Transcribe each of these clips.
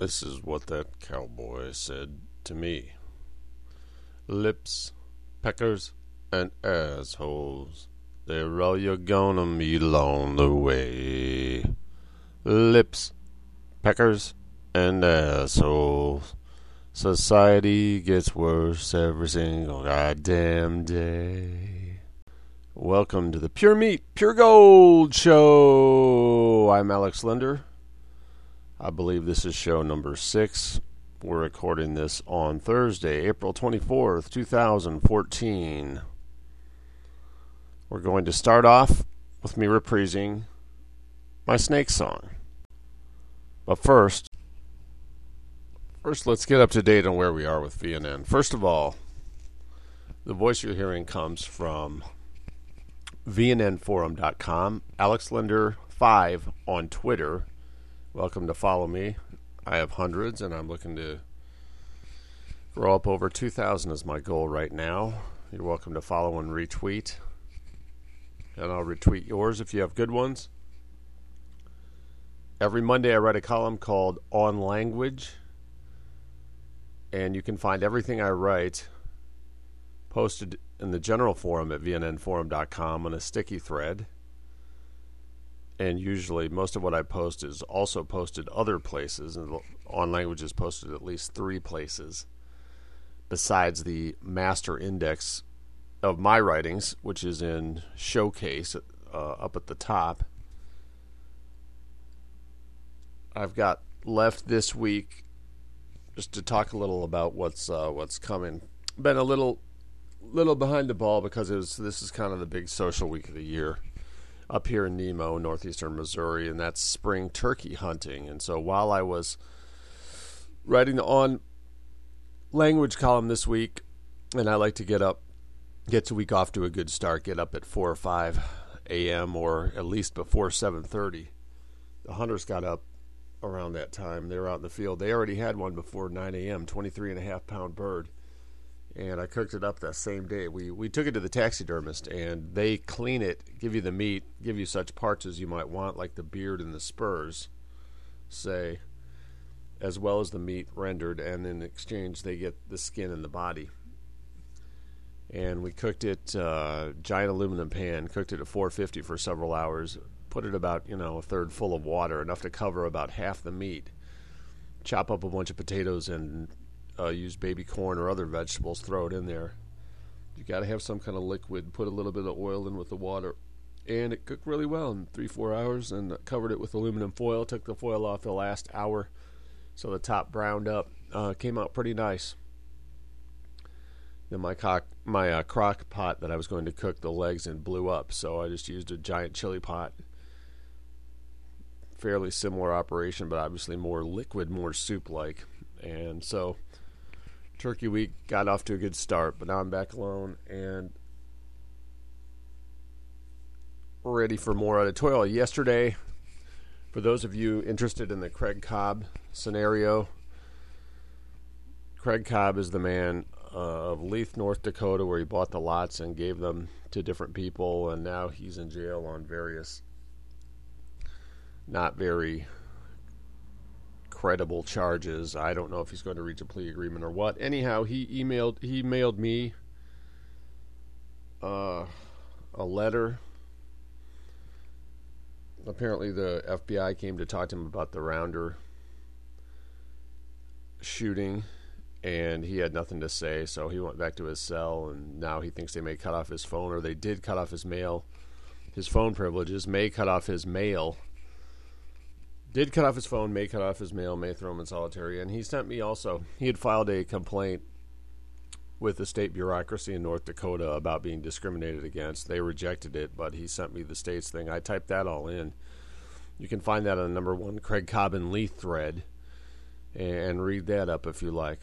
This is what that cowboy said to me. Lips, peckers, and assholes. They're all you're gonna meet along the way. Lips, peckers, and assholes. Society gets worse every single goddamn day. Welcome to the Pure Meat, Pure Gold Show. I'm Alex Linder. I believe this is show number six. We're recording this on Thursday, April 24th, 2014. We're going to start off with me reprising my snake song. But first, first let's get up to date on where we are with VNN. First of all, the voice you're hearing comes from VNNforum.com, Alex Linder 5 on Twitter, Welcome to follow me. I have hundreds, and I'm looking to grow up over 2,000 is my goal right now. You're welcome to follow and retweet, and I'll retweet yours if you have good ones. Every Monday, I write a column called On Language, and you can find everything I write posted in the general forum at vnnforum.com on a sticky thread and usually most of what I post is also posted other places, and on language is posted at least three places besides the master index of my writings, which is in Showcase uh, up at the top. I've got left this week just to talk a little about what's uh, what's coming. Been a little little behind the ball because it was this is kind of the big social week of the year up here in Nemo, northeastern Missouri, and that's spring turkey hunting. And so while I was writing the on language column this week, and I like to get up, get a week off to a good start, get up at four or five a.m. or at least before seven thirty. The hunters got up around that time. They were out in the field. They already had one before 9 a.m. 23 and a half pound bird and I cooked it up that same day. We we took it to the taxidermist, and they clean it, give you the meat, give you such parts as you might want, like the beard and the spurs, say, as well as the meat rendered, and in exchange they get the skin and the body. And we cooked it uh, giant aluminum pan, cooked it at 450 for several hours, put it about you know a third full of water, enough to cover about half the meat. Chop up a bunch of potatoes and uh, use baby corn or other vegetables, throw it in there. You got to have some kind of liquid. Put a little bit of oil in with the water, and it cooked really well in three four hours. And covered it with aluminum foil. Took the foil off the last hour, so the top browned up. Uh, came out pretty nice. Then my cock, my uh, crock pot that I was going to cook the legs in blew up, so I just used a giant chili pot. Fairly similar operation, but obviously more liquid, more soup-like, and so Turkey Week got off to a good start, but now I'm back alone and ready for more editorial. Yesterday, for those of you interested in the Craig Cobb scenario, Craig Cobb is the man uh, of Leith, North Dakota, where he bought the lots and gave them to different people, and now he's in jail on various not very credible charges. I don't know if he's going to reach a plea agreement or what. Anyhow, he emailed he mailed me uh, a letter. Apparently, the FBI came to talk to him about the Rounder shooting, and he had nothing to say. So he went back to his cell, and now he thinks they may cut off his phone, or they did cut off his mail, his phone privileges, may cut off his mail did cut off his phone, may cut off his mail, may throw him in solitary, and he sent me also. He had filed a complaint with the state bureaucracy in North Dakota about being discriminated against. They rejected it, but he sent me the state's thing. I typed that all in. You can find that on the number one Craig Cobb in Leith thread and read that up if you like.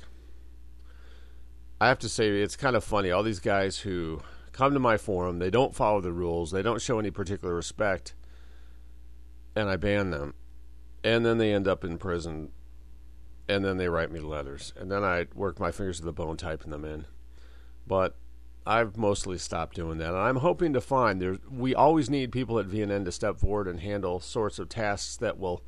I have to say, it's kind of funny. All these guys who come to my forum, they don't follow the rules, they don't show any particular respect, and I ban them and then they end up in prison, and then they write me letters, and then I work my fingers to the bone typing them in. But I've mostly stopped doing that, and I'm hoping to find there. We always need people at VNN to step forward and handle sorts of tasks that will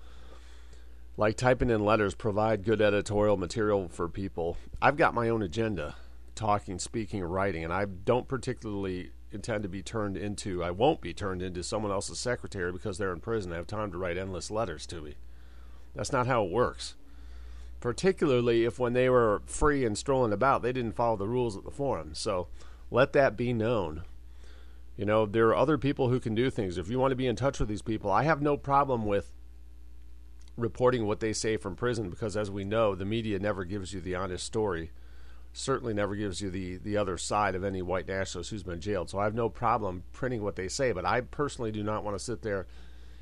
like typing in letters, provide good editorial material for people. I've got my own agenda, talking, speaking, writing, and I don't particularly intend to be turned into, I won't be turned into someone else's secretary because they're in prison. I have time to write endless letters to me. That's not how it works. Particularly if when they were free and strolling about, they didn't follow the rules at the forum. So let that be known. You know, there are other people who can do things. If you want to be in touch with these people, I have no problem with reporting what they say from prison because, as we know, the media never gives you the honest story. Certainly never gives you the, the other side of any white nationalist who's been jailed. So I have no problem printing what they say, but I personally do not want to sit there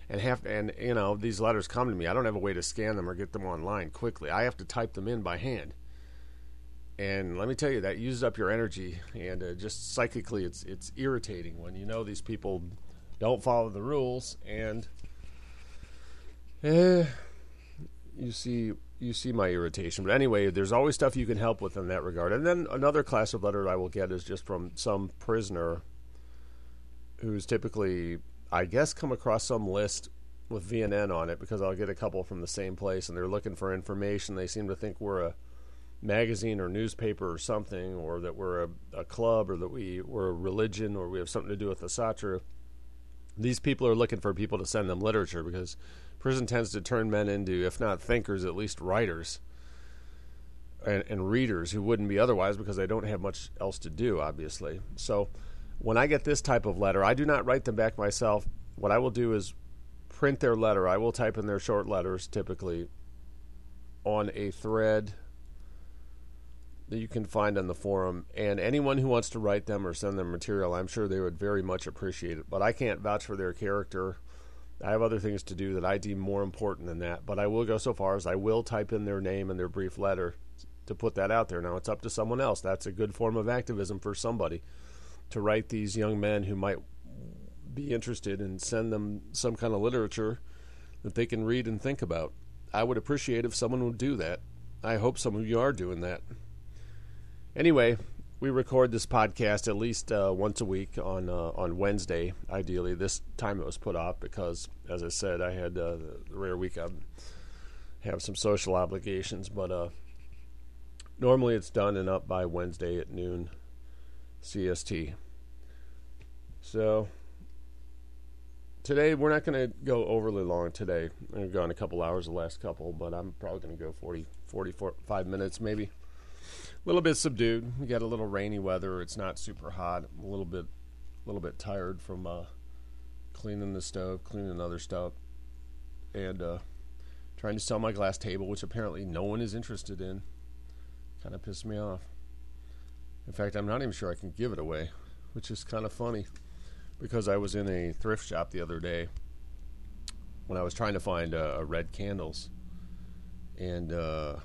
and have and you know these letters come to me. I don't have a way to scan them or get them online quickly. I have to type them in by hand. And let me tell you, that uses up your energy, and uh, just psychically, it's it's irritating when you know these people don't follow the rules, and eh, you see you see my irritation. But anyway, there's always stuff you can help with in that regard. And then another class of letter I will get is just from some prisoner who's typically, I guess, come across some list with VNN on it because I'll get a couple from the same place, and they're looking for information. They seem to think we're a magazine or newspaper or something, or that we're a, a club, or that we we're a religion, or we have something to do with the Asatru. These people are looking for people to send them literature because prison tends to turn men into, if not thinkers, at least writers and, and readers who wouldn't be otherwise because they don't have much else to do, obviously. So when I get this type of letter, I do not write them back myself. What I will do is print their letter. I will type in their short letters typically on a thread that you can find on the forum. And anyone who wants to write them or send them material, I'm sure they would very much appreciate it. But I can't vouch for their character. I have other things to do that I deem more important than that. But I will go so far as I will type in their name and their brief letter to put that out there. Now it's up to someone else. That's a good form of activism for somebody to write these young men who might be interested and send them some kind of literature that they can read and think about. I would appreciate if someone would do that. I hope some of you are doing that. Anyway, we record this podcast at least uh, once a week on uh, on Wednesday. Ideally, this time it was put off because, as I said, I had uh, the rare week I have some social obligations. But uh, normally, it's done and up by Wednesday at noon CST. So today we're not going to go overly long today. I've gone a couple hours the last couple, but I'm probably going to go 40, 45 minutes maybe a little bit subdued. We got a little rainy weather. It's not super hot. I'm a little bit, a little bit tired from uh, cleaning the stove, cleaning other stuff, and uh, trying to sell my glass table, which apparently no one is interested in. Kind of pissed me off. In fact, I'm not even sure I can give it away, which is kind of funny because I was in a thrift shop the other day when I was trying to find uh, red candles, and uh,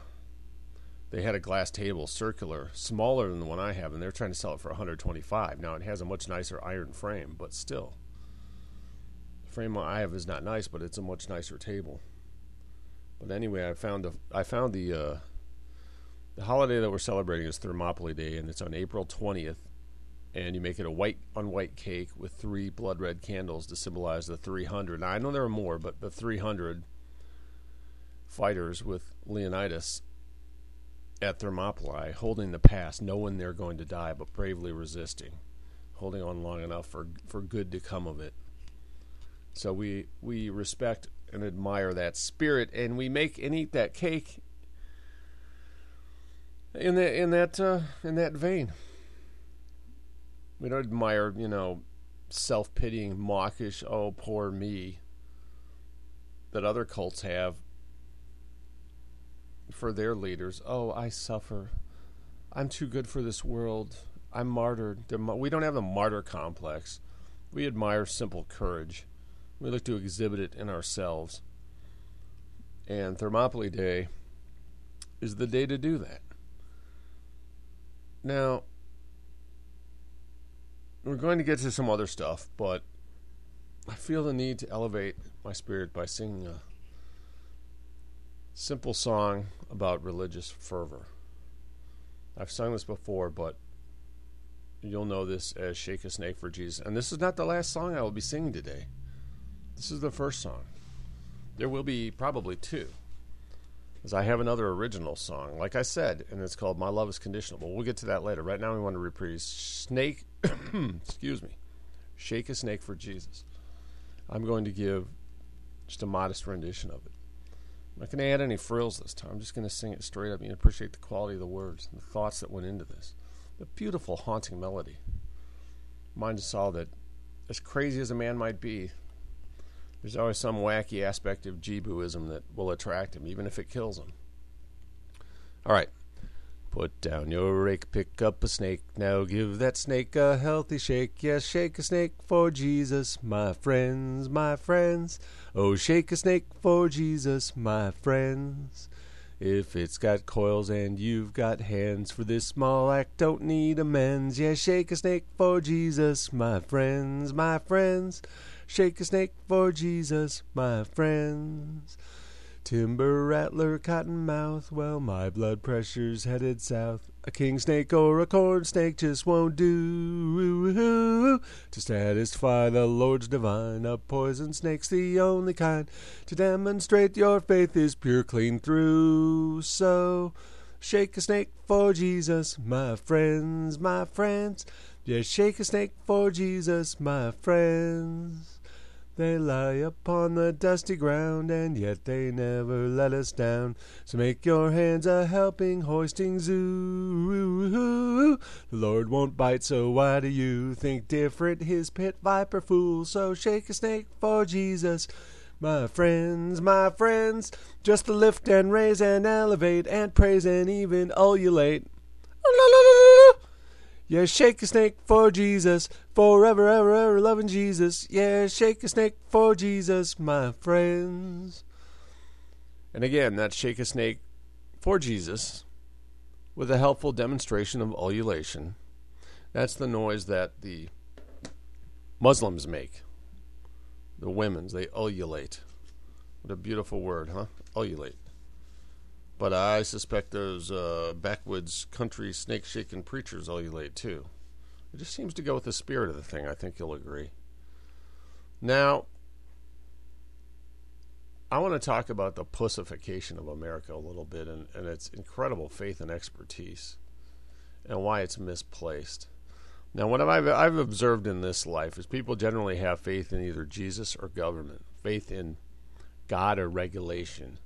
they had a glass table, circular, smaller than the one I have, and they're trying to sell it for 125. Now it has a much nicer iron frame, but still, the frame I have is not nice, but it's a much nicer table. But anyway, I found the I found the uh, the holiday that we're celebrating is Thermopylae Day, and it's on April 20th. And you make it a white on white cake with three blood red candles to symbolize the 300. Now I know there are more, but the 300 fighters with Leonidas at Thermopylae, holding the pass, knowing they're going to die, but bravely resisting, holding on long enough for for good to come of it. So we we respect and admire that spirit, and we make and eat that cake in that in that uh, in that vein. We don't admire, you know, self pitying, mawkish, oh poor me that other cults have for their leaders. Oh, I suffer. I'm too good for this world. I'm martyred. We don't have a martyr complex. We admire simple courage. We look to exhibit it in ourselves. And Thermopylae Day is the day to do that. Now, we're going to get to some other stuff, but I feel the need to elevate my spirit by singing a simple song about religious fervor. I've sung this before, but you'll know this as Shake a Snake for Jesus. And this is not the last song I will be singing today. This is the first song. There will be probably two. Is I have another original song, like I said, and it's called "My Love Is Conditional." But we'll get to that later. Right now, we want to reprise "Snake." excuse me, "Shake a Snake for Jesus." I'm going to give just a modest rendition of it. I'm not going to add any frills this time. I'm just going to sing it straight up. You appreciate the quality of the words and the thoughts that went into this. The beautiful, haunting melody. Mind us all that, as crazy as a man might be, there's always some wacky aspect of Jibuism that will attract him, even if it kills him. All right. Put down your rake, pick up a snake. Now give that snake a healthy shake. Yes, shake a snake for Jesus, my friends, my friends. Oh, shake a snake for Jesus, my friends. If it's got coils and you've got hands for this small act, don't need amends. Yes, shake a snake for Jesus, my friends, my friends. Shake a snake for Jesus, my friends. Timber rattler, cotton mouth, well, my blood pressure's headed south. A king snake or a corn snake just won't do to satisfy the Lord's divine. A poison snake's the only kind to demonstrate your faith is pure clean through. So shake a snake for Jesus, my friends, my friends. Yeah, shake a snake for Jesus, my friends. They lie upon the dusty ground, and yet they never let us down. So make your hands a helping, hoisting zoo. The Lord won't bite, so why do you think different? His pit viper fool, so shake a snake for Jesus. My friends, my friends, just to lift and raise and elevate and praise and even ululate. Yeah, shake a snake for Jesus, forever, ever, ever loving Jesus. Yeah, shake a snake for Jesus, my friends. And again, that shake a snake for Jesus with a helpful demonstration of ululation. That's the noise that the Muslims make. The women's, they ululate. What a beautiful word, huh? Ululate. But I suspect those uh, backwoods country snake shaking preachers ululate too. It just seems to go with the spirit of the thing. I think you'll agree. Now, I want to talk about the pussification of America a little bit and, and its incredible faith and expertise and why it's misplaced. Now, what I've, I've observed in this life is people generally have faith in either Jesus or government, faith in God or regulation.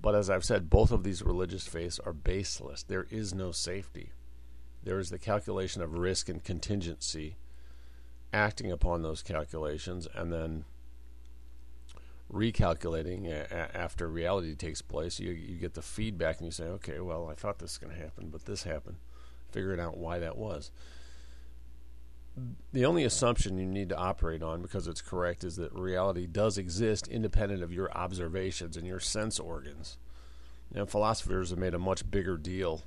But as I've said, both of these religious faiths are baseless. There is no safety. There is the calculation of risk and contingency, acting upon those calculations, and then recalculating after reality takes place. You, you get the feedback and you say, okay, well, I thought this was going to happen, but this happened. Figuring out why that was. The only assumption you need to operate on, because it's correct, is that reality does exist independent of your observations and your sense organs. And philosophers have made a much bigger deal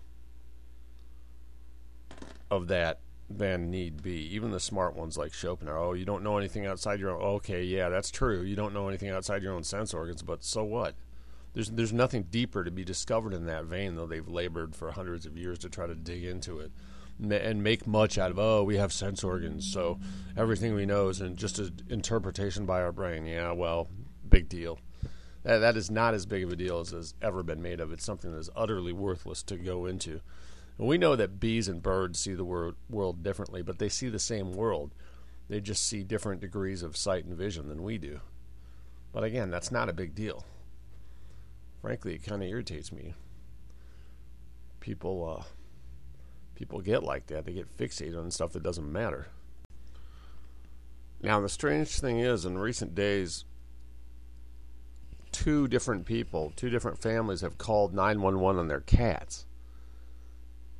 of that than need be. Even the smart ones like Schopenhauer, oh, you don't know anything outside your own. Okay, yeah, that's true. You don't know anything outside your own sense organs, but so what? There's there's nothing deeper to be discovered in that vein, though they've labored for hundreds of years to try to dig into it and make much out of. Oh, we have sense organs, so everything we know is in just an interpretation by our brain. Yeah, well, big deal. That, that is not as big of a deal as has ever been made of. It's something that is utterly worthless to go into. And we know that bees and birds see the wor- world differently, but they see the same world. They just see different degrees of sight and vision than we do. But again, that's not a big deal. Frankly, it kind of irritates me. People, uh, people get like that. They get fixated on stuff that doesn't matter. Now, the strange thing is, in recent days, two different people, two different families have called 911 on their cats.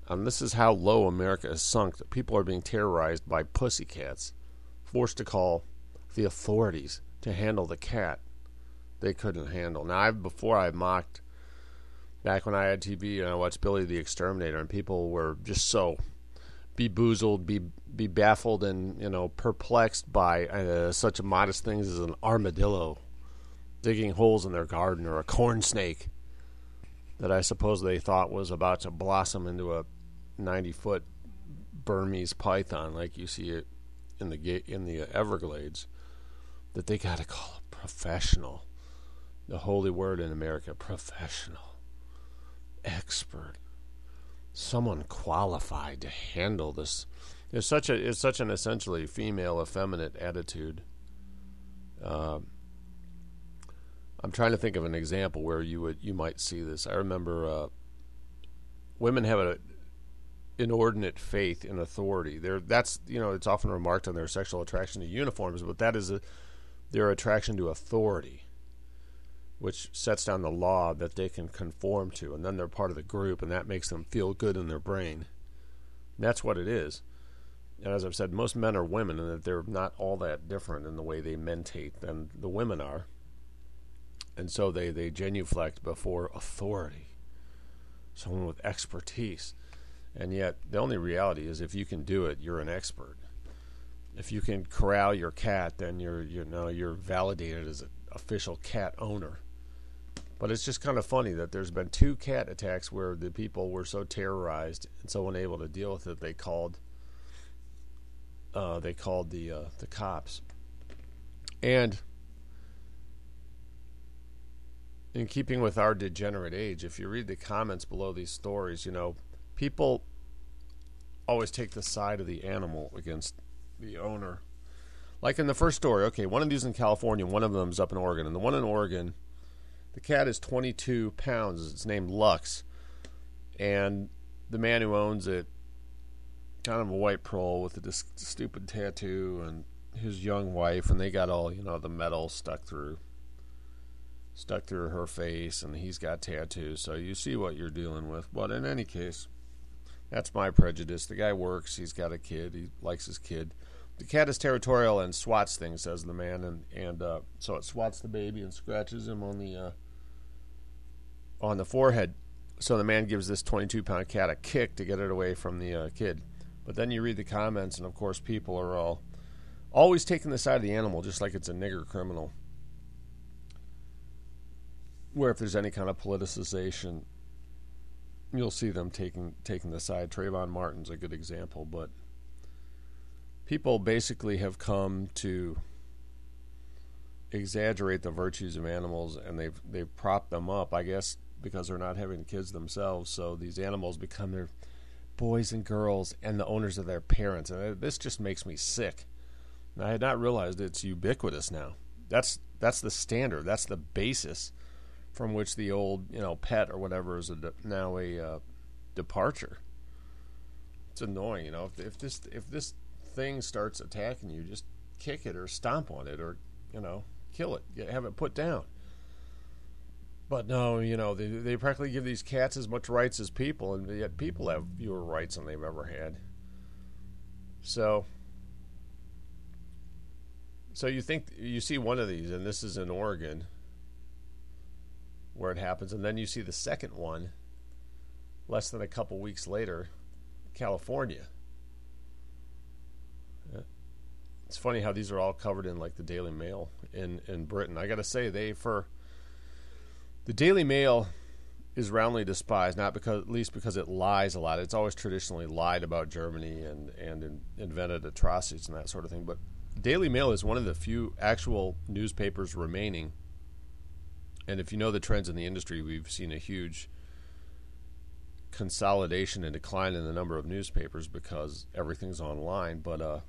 And this is how low America has sunk that people are being terrorized by pussycats, forced to call the authorities to handle the cat they couldn't handle. Now, I've, before I mocked, back when I had TV and I watched Billy the Exterminator, and people were just so beboozled, be be baffled, and you know perplexed by uh, such modest things as an armadillo digging holes in their garden or a corn snake that I suppose they thought was about to blossom into a 90 foot Burmese python like you see it in the in the Everglades that they got to call a professional. The holy word in America professional expert, someone qualified to handle this. It's such a it's such an essentially female effeminate attitude. Uh, I'm trying to think of an example where you would you might see this. I remember uh, women have a inordinate faith in authority. There, that's you know, it's often remarked on their sexual attraction to uniforms, but that is a, their attraction to authority, which sets down the law that they can conform to, and then they're part of the group, and that makes them feel good in their brain. And that's what it is. And as I've said, most men are women, and that they're not all that different in the way they mentate than the women are. And so they, they genuflect before authority, someone with expertise. And yet, the only reality is if you can do it, you're an expert. If you can corral your cat, then you're you know you're validated as an official cat owner. But it's just kind of funny that there's been two cat attacks where the people were so terrorized and so unable to deal with it, they called uh, they called the uh, the cops. And in keeping with our degenerate age, if you read the comments below these stories, you know people always take the side of the animal against the owner. Like in the first story, okay, one of these in California, one of them's up in Oregon, and the one in Oregon, the cat is 22 pounds. It's named Lux, and the man who owns it, kind of a white pearl with a dis- stupid tattoo, and his young wife, and they got all you know the metal stuck through, stuck through her face, and he's got tattoos. So you see what you're dealing with. But in any case that's my prejudice. The guy works. He's got a kid. He likes his kid. The cat is territorial and swats things, says the man, and and uh, so it swats the baby and scratches him on the uh, on the forehead. So the man gives this 22 pound cat a kick to get it away from the uh, kid. But then you read the comments, and of course, people are all always taking the side of the animal, just like it's a nigger criminal. Where if there's any kind of politicization, you'll see them taking taking the side. Trayvon Martin's a good example, but people basically have come to exaggerate the virtues of animals, and they've they've propped them up, I guess, because they're not having kids themselves. So these animals become their boys and girls and the owners of their parents, and this just makes me sick. And I had not realized it's ubiquitous now. That's that's the standard. That's the basis from which the old you know pet or whatever is a de- now a uh, departure. It's annoying, you know. If, if this if this thing starts attacking you, just kick it or stomp on it or you know kill it, have it put down. But no, you know they they practically give these cats as much rights as people, and yet people have fewer rights than they've ever had. So so you think you see one of these, and this is in Oregon where it happens, and then you see the second one less than a couple weeks later, California. Yeah. It's funny how these are all covered in like the Daily Mail in in Britain. I got to say they for the Daily Mail is roundly despised, not because at least because it lies a lot. It's always traditionally lied about Germany and and in, invented atrocities and that sort of thing. But Daily Mail is one of the few actual newspapers remaining and if you know the trends in the industry, we've seen a huge consolidation and decline in the number of newspapers because everything's online. But uh,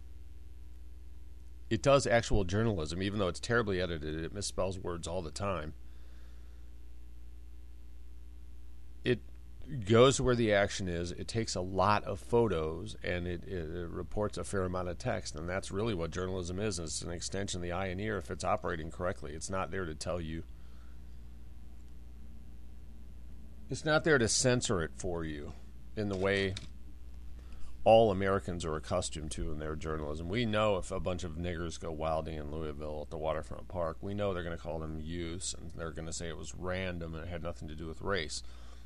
it does actual journalism, even though it's terribly edited. It misspells words all the time. It goes where the action is. It takes a lot of photos and it, it, reports a fair amount of text. And that's really what journalism is. It's an extension of the eye and ear if it's operating correctly. It's not there to tell you it's not there to censor it for you in the way all Americans are accustomed to in their journalism. We know if a bunch of niggers go wilding in Louisville at the waterfront park, we know they're going to call them use and they're going to say it was random and it had nothing to do with race.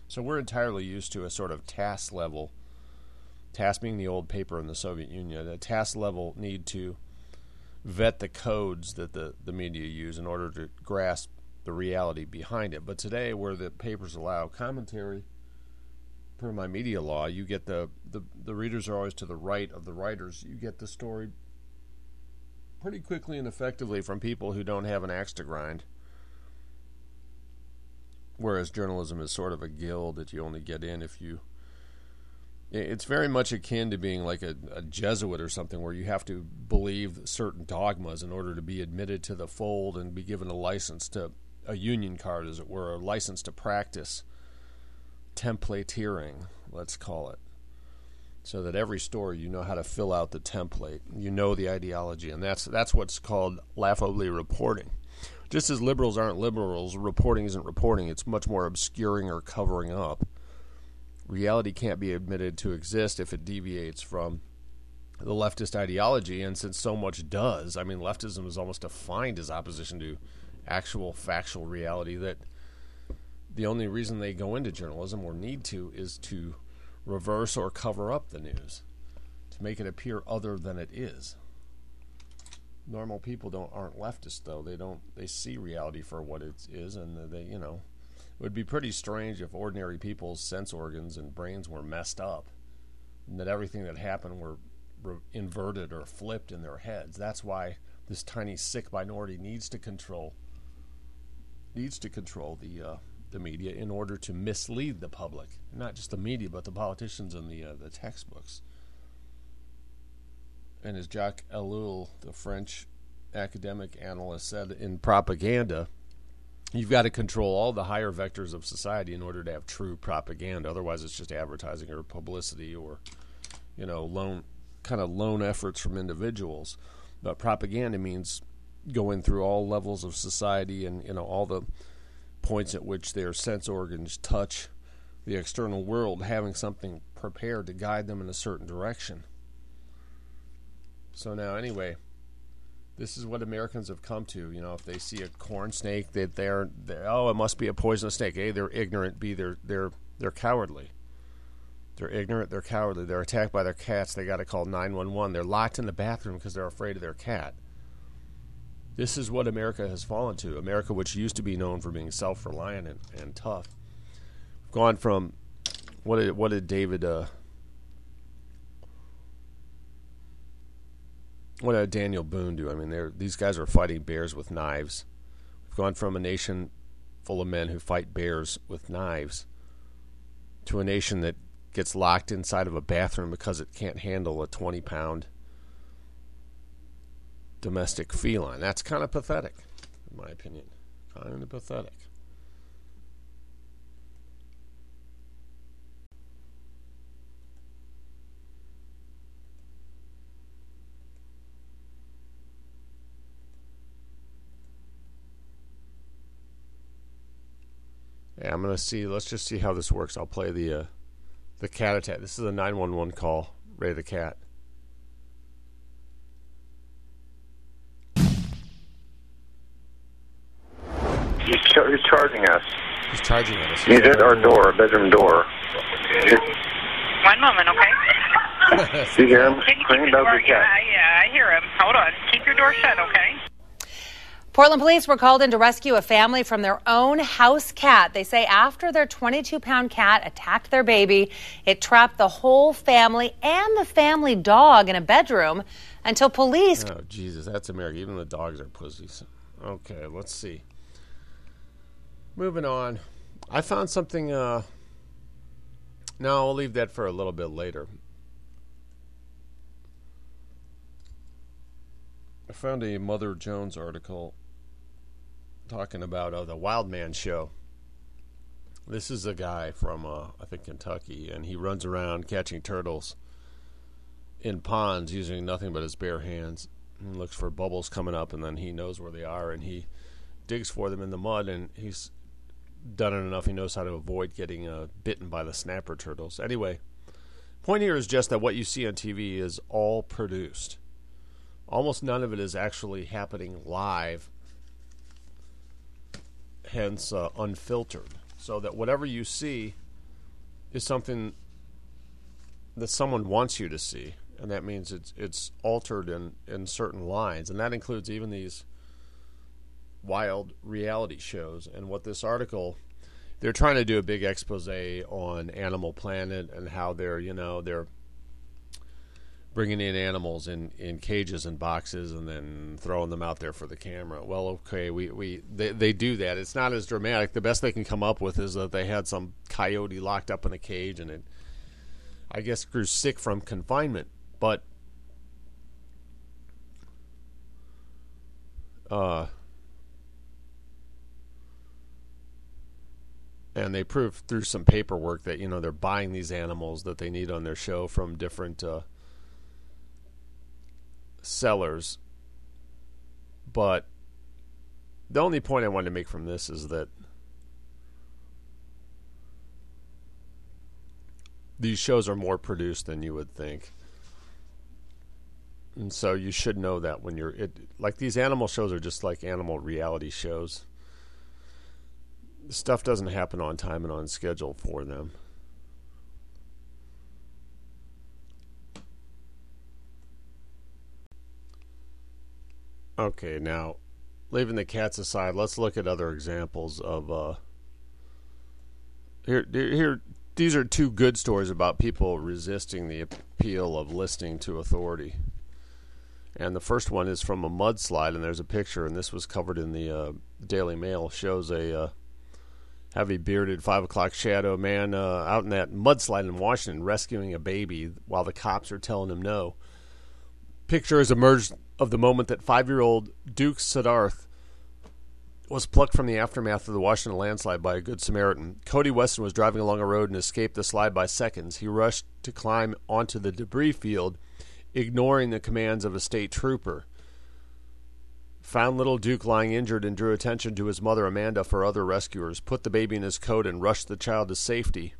So we're entirely used to a sort of TASS level, TASS being the old paper in the Soviet Union, a TASS level need to vet the codes that the, the media use in order to grasp the reality behind it. But today, where the papers allow commentary, per my media law, you get the, the, the readers are always to the right of the writers. You get the story pretty quickly and effectively from people who don't have an axe to grind. whereas journalism is sort of a guild that you only get in if you. It's very much akin to being like a, a Jesuit or something, where you have to believe certain dogmas in order to be admitted to the fold and be given a license to a union card, as it were, a license to practice templateering, let's call it. So that every story you know how to fill out the template, you know the ideology, and that's that's what's called laughably reporting. Just as liberals aren't liberals, reporting isn't reporting. It's much more obscuring or covering up. Reality can't be admitted to exist if it deviates from the leftist ideology, and since so much does, I mean, leftism is almost defined as opposition to actual factual reality that the only reason they go into journalism or need to is to reverse or cover up the news to make it appear other than it is. Normal people don't aren't leftists though. They don't they see reality for what it is and they you know it would be pretty strange if ordinary people's sense organs and brains were messed up and that everything that happened were, were inverted or flipped in their heads. That's why this tiny sick minority needs to control needs to control the uh, the media in order to mislead the public, not just the media, but the politicians and the uh, the textbooks. And as Jacques Ellul, the French academic analyst, said in propaganda, you've got to control all the higher vectors of society in order to have true propaganda. Otherwise, it's just advertising or publicity or, you know, lone kind of lone efforts from individuals. But propaganda means going through all levels of society and you know all the points at which their sense organs touch the external world, having something prepared to guide them in a certain direction. So now, anyway, this is what Americans have come to. You know, if they see a corn snake, that they're, they're oh, it must be a poisonous snake. A, they're ignorant. B, they're they're they're cowardly. They're ignorant. They're cowardly. They're attacked by their cats. They got to call nine one one. They're locked in the bathroom because they're afraid of their cat. This is what America has fallen to. America, which used to be known for being self reliant and, and tough, gone from what did what did David uh, what did Daniel Boone do? I mean, these guys are fighting bears with knives. We've gone from a nation full of men who fight bears with knives to a nation that gets locked inside of a bathroom because it can't handle a 20 pound domestic feline. That's kind of pathetic, in my opinion. Kind of pathetic. Yeah, I'm gonna see. Let's just see how this works. I'll play the uh, the cat attack. This is a 911 call. Ray the cat. He's, char- he's charging us. He's charging at us. He's at our door, bedroom door. One moment, okay? Do you hear him? Can you keep Screaming your door? Yeah, cat. yeah, I hear him. Hold on. Keep your door shut, okay? Portland police were called in to rescue a family from their own house cat. They say after their 22 pound cat attacked their baby, it trapped the whole family and the family dog in a bedroom until police. Oh Jesus, that's America. Even the dogs are pussies. Okay, let's see. Moving on. I found something. Uh, I'll leave that for a little bit later. I found a Mother Jones article talking about uh, the Wild Man Show. This is a guy from, uh, I think, Kentucky, and he runs around catching turtles in ponds using nothing but his bare hands. And looks for bubbles coming up, and then he knows where they are, and he digs for them in the mud, and he's done it enough. He knows how to avoid getting uh, bitten by the snapper turtles. Anyway, point here is just that what you see on TV is all produced. Almost none of it is actually happening live, hence uh, unfiltered. So that whatever you see is something that someone wants you to see, and that means it's it's altered in in certain lines, and that includes even these wild reality shows. And what this article, they're trying to do a big expose on Animal Planet and how they're you know they're bringing in animals in, in cages and boxes and then throwing them out there for the camera. Well, okay, we, we they, they do that. It's not as dramatic. The best they can come up with is that they had some coyote locked up in a cage and it, I guess, grew sick from confinement. But uh, and they proved through some paperwork that you know they're buying these animals that they need on their show from different uh, sellers. But the only point I wanted to make from this is that these shows are more produced than you would think. And so you should know that when you're it like these animal shows are just like animal reality shows. Stuff doesn't happen on time and on schedule for them. Okay, now leaving the cats aside, let's look at other examples of uh here here these are two good stories about people resisting the appeal of listening to authority. And the first one is from a mudslide, and there's a picture, and this was covered in the uh, Daily Mail. Shows a uh, heavy bearded five o'clock shadow man uh, out in that mudslide in Washington rescuing a baby while the cops are telling him no. Picture has emerged of the moment that five year old Duke Suddarth was plucked from the aftermath of the Washington landslide by a good Samaritan. Cody Wesson was driving along a road and escaped the slide by seconds. He rushed to climb onto the debris field, ignoring the commands of a state trooper. Found little Duke lying injured and drew attention to his mother Amanda for other rescuers, put the baby in his coat, and rushed the child to safety.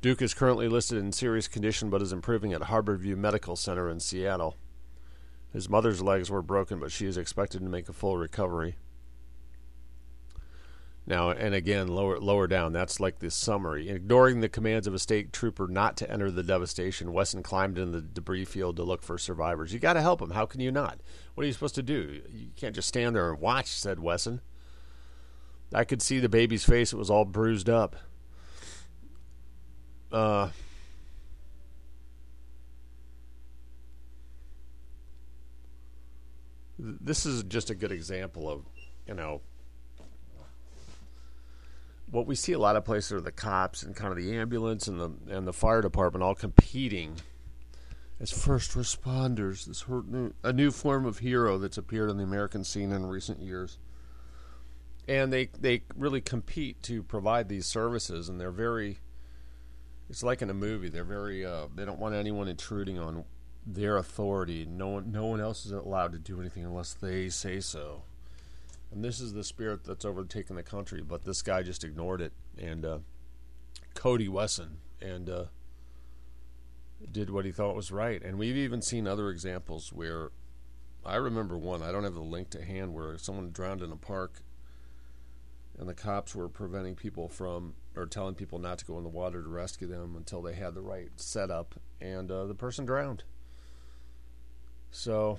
Duke is currently listed in serious condition but is improving at Harborview Medical Center in Seattle. His mother's legs were broken, but she is expected to make a full recovery. Now, and again, lower lower down, that's like the summary. Ignoring the commands of a state trooper not to enter the devastation, Wesson climbed into the debris field to look for survivors. You got to help him. How can you not? What are you supposed to do? You can't just stand there and watch," said Wesson. I could see the baby's face; it was all bruised up. Uh, this is just a good example of, you know, what we see a lot of places are the cops and kind of the ambulance and the and the fire department all competing as first responders. This new, a new form of hero that's appeared on the American scene in recent years, and they they really compete to provide these services, and they're very. It's like in a movie. They're very. Uh, they don't want anyone intruding on their authority. No one, no one else is allowed to do anything unless they say so. And this is the spirit that's overtaken the country. But this guy just ignored it, and uh, Cody Wesson, and uh, did what he thought was right. And we've even seen other examples where I remember one. I don't have the link to hand where someone drowned in a park, and the cops were preventing people from or telling people not to go in the water to rescue them until they had the right setup, and uh, the person drowned. So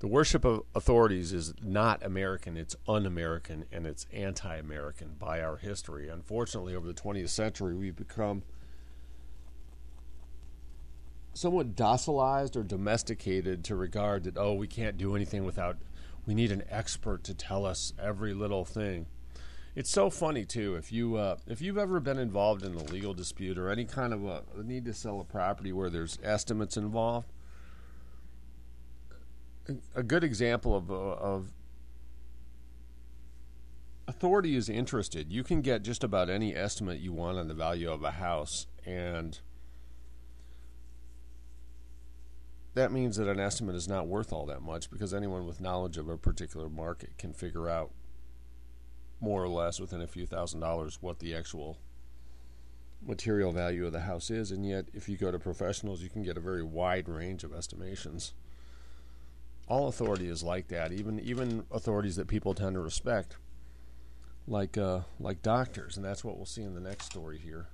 the worship of authorities is not American, it's un American, and it's anti American by our history. Unfortunately, over the 20th century, we've become somewhat docilized or domesticated to regard that, oh, we can't do anything without, we need an expert to tell us every little thing. It's so funny too. If you uh, if you've ever been involved in a legal dispute or any kind of a, a need to sell a property where there's estimates involved, a good example of, of authority is interested. You can get just about any estimate you want on the value of a house, and that means that an estimate is not worth all that much because anyone with knowledge of a particular market can figure out more or less within a few thousand dollars what the actual material value of the house is. And yet, if you go to professionals, you can get a very wide range of estimations all authority is like that. Even even authorities that people tend to respect, like uh, like doctors, and that's what we'll see in the next story here.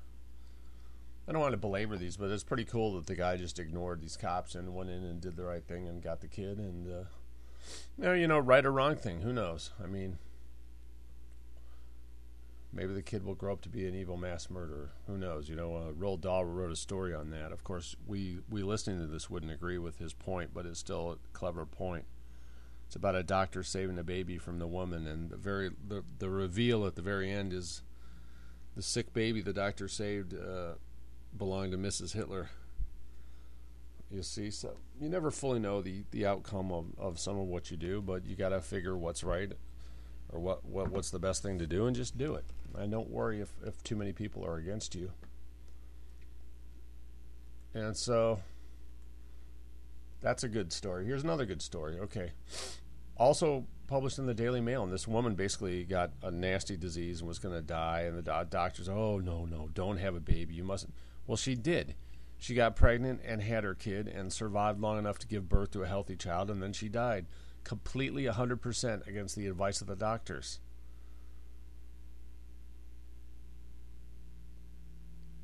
I don't want to belabor these, but it's pretty cool that the guy just ignored these cops and went in and did the right thing and got the kid. And uh, you know, right or wrong thing, who knows? I mean, Maybe the kid will grow up to be an evil mass murderer. Who knows? You know, uh, Roald Dahl wrote a story on that. Of course, we we listening to this wouldn't agree with his point, but it's still a clever point. It's about a doctor saving a baby from the woman, and the very the, the reveal at the very end is the sick baby the doctor saved uh, belonged to Mrs. Hitler. You see, so you never fully know the, the outcome of, of some of what you do, but you got to figure what's right or what, what what's the best thing to do and just do it. And don't worry if, if too many people are against you. And so that's a good story. Here's another good story. Okay. Also published in the Daily Mail, and this woman basically got a nasty disease and was going to die. And the do- doctors, oh, no, no, don't have a baby. You mustn't. Well, she did. She got pregnant and had her kid and survived long enough to give birth to a healthy child, and then she died completely 100% against the advice of the doctors.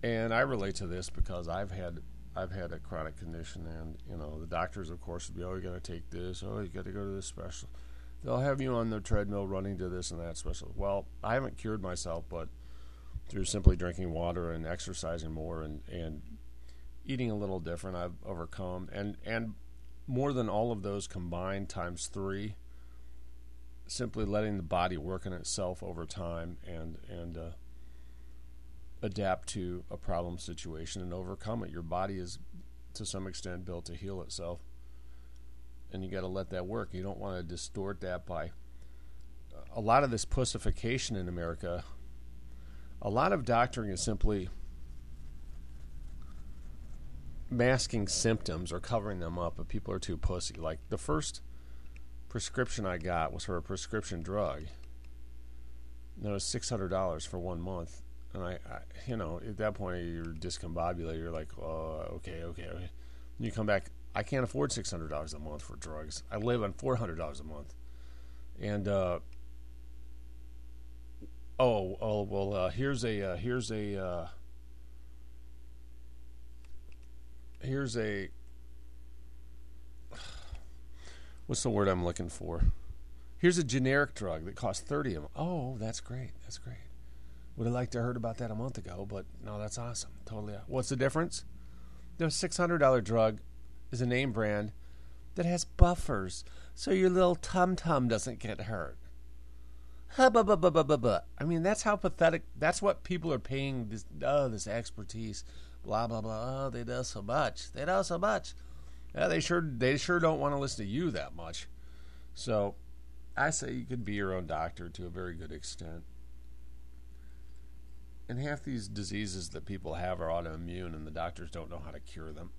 And I relate to this because I've had I've had a chronic condition, and you know the doctors, of course, would be, oh, you got to take this, oh, you got to go to this special. They'll have you on the treadmill running to this and that special. Well, I haven't cured myself, but through simply drinking water and exercising more and and eating a little different, I've overcome. And and more than all of those combined times three, simply letting the body work on itself over time and and uh, adapt to a problem situation and overcome it. Your body is, to some extent, built to heal itself, and you got to let that work. You don't want to distort that by a lot of this pussification in America. A lot of doctoring is simply masking symptoms or covering them up, but people are too pussy. Like the first prescription I got was for a prescription drug. And it was six hundred dollars for one month, and I, I, you know, at that point you're discombobulated. You're like, oh, okay, okay, okay. And you come back. I can't afford six hundred dollars a month for drugs. I live on four hundred dollars a month, and uh, oh, oh, well, uh, here's a uh, here's a uh, here's a what's the word I'm looking for? Here's a generic drug that costs thirty of them. Oh, that's great. That's great. Would have liked to have heard about that a month ago, but no, that's awesome. Totally. Uh, what's the difference? The six hundred dollar drug is a name brand that has buffers, so your little tum tum doesn't get hurt. I mean, that's how pathetic. That's what people are paying this. Oh, this expertise blah blah blah. Oh, they do so much. They know so much. Yeah, they sure they sure don't want to listen to you that much. So, I say you could be your own doctor to a very good extent. And half these diseases that people have are autoimmune, and the doctors don't know how to cure them.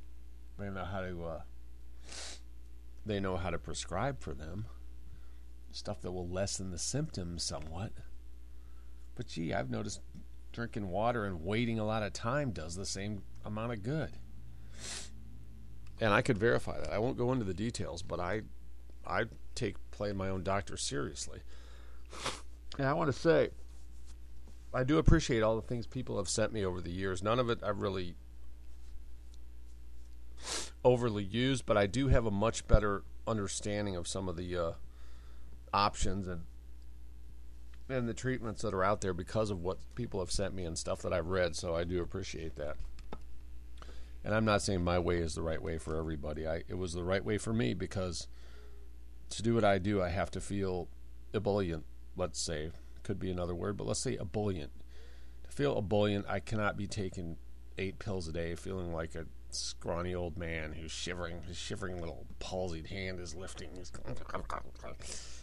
They know how to. Uh, they know how to prescribe for them stuff that will lessen the symptoms somewhat. But gee, I've noticed drinking water and waiting a lot of time does the same amount of good. And I could verify that. I won't go into the details, but I I take playing my own doctor seriously. And I want to say I do appreciate all the things people have sent me over the years. None of it I've really overly used, but I do have a much better understanding of some of the uh, options and and the treatments that are out there because of what people have sent me and stuff that I've read. So I do appreciate that. And I'm not saying my way is the right way for everybody. I it was the right way for me because to do what I do, I have to feel ebullient. Let's say could be another word, but let's say ebullient. To feel ebullient, I cannot be taking eight pills a day, feeling like a scrawny old man who's shivering. His shivering little palsied hand is lifting.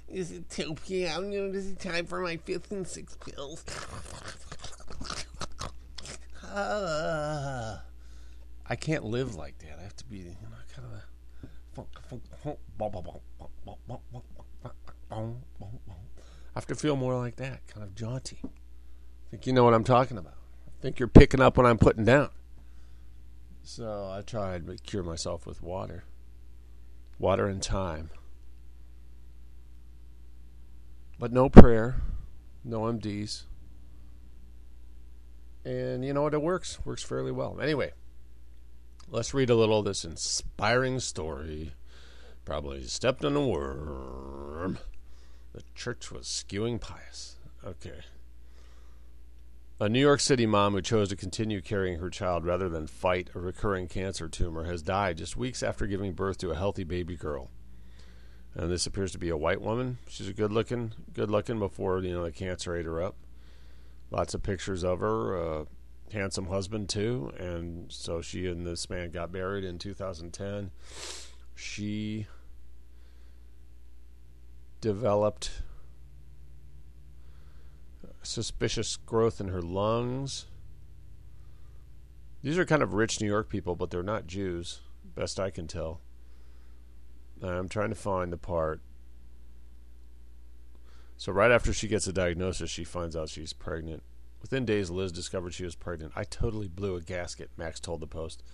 Is it 2 p.m.? You know, is it time for my fifth and sixth pills? Uh, I can't live like that. I have to be, you know, kind of I have to feel more like that, kind of jaunty. I think you know what I'm talking about. I think you're picking up what I'm putting down. So I tried to cure myself with water. Water and time. But no prayer, no MDs. And you know what? It works. Works fairly well. Anyway, let's read a little of this inspiring story. Probably stepped on a worm. The church was skewing pious. Okay. A New York City mom who chose to continue carrying her child rather than fight a recurring cancer tumor has died just weeks after giving birth to a healthy baby girl. And this appears to be a white woman. She's a good looking, good looking before you know the cancer ate her up. Lots of pictures of her. Uh, handsome husband too, and so she and this man got married in 2010. She developed suspicious growth in her lungs. These are kind of rich New York people, but they're not Jews, best I can tell. I'm trying to find the part. So, right after she gets a diagnosis, she finds out she's pregnant. Within days, Liz discovered she was pregnant. I totally blew a gasket, Max told the Post.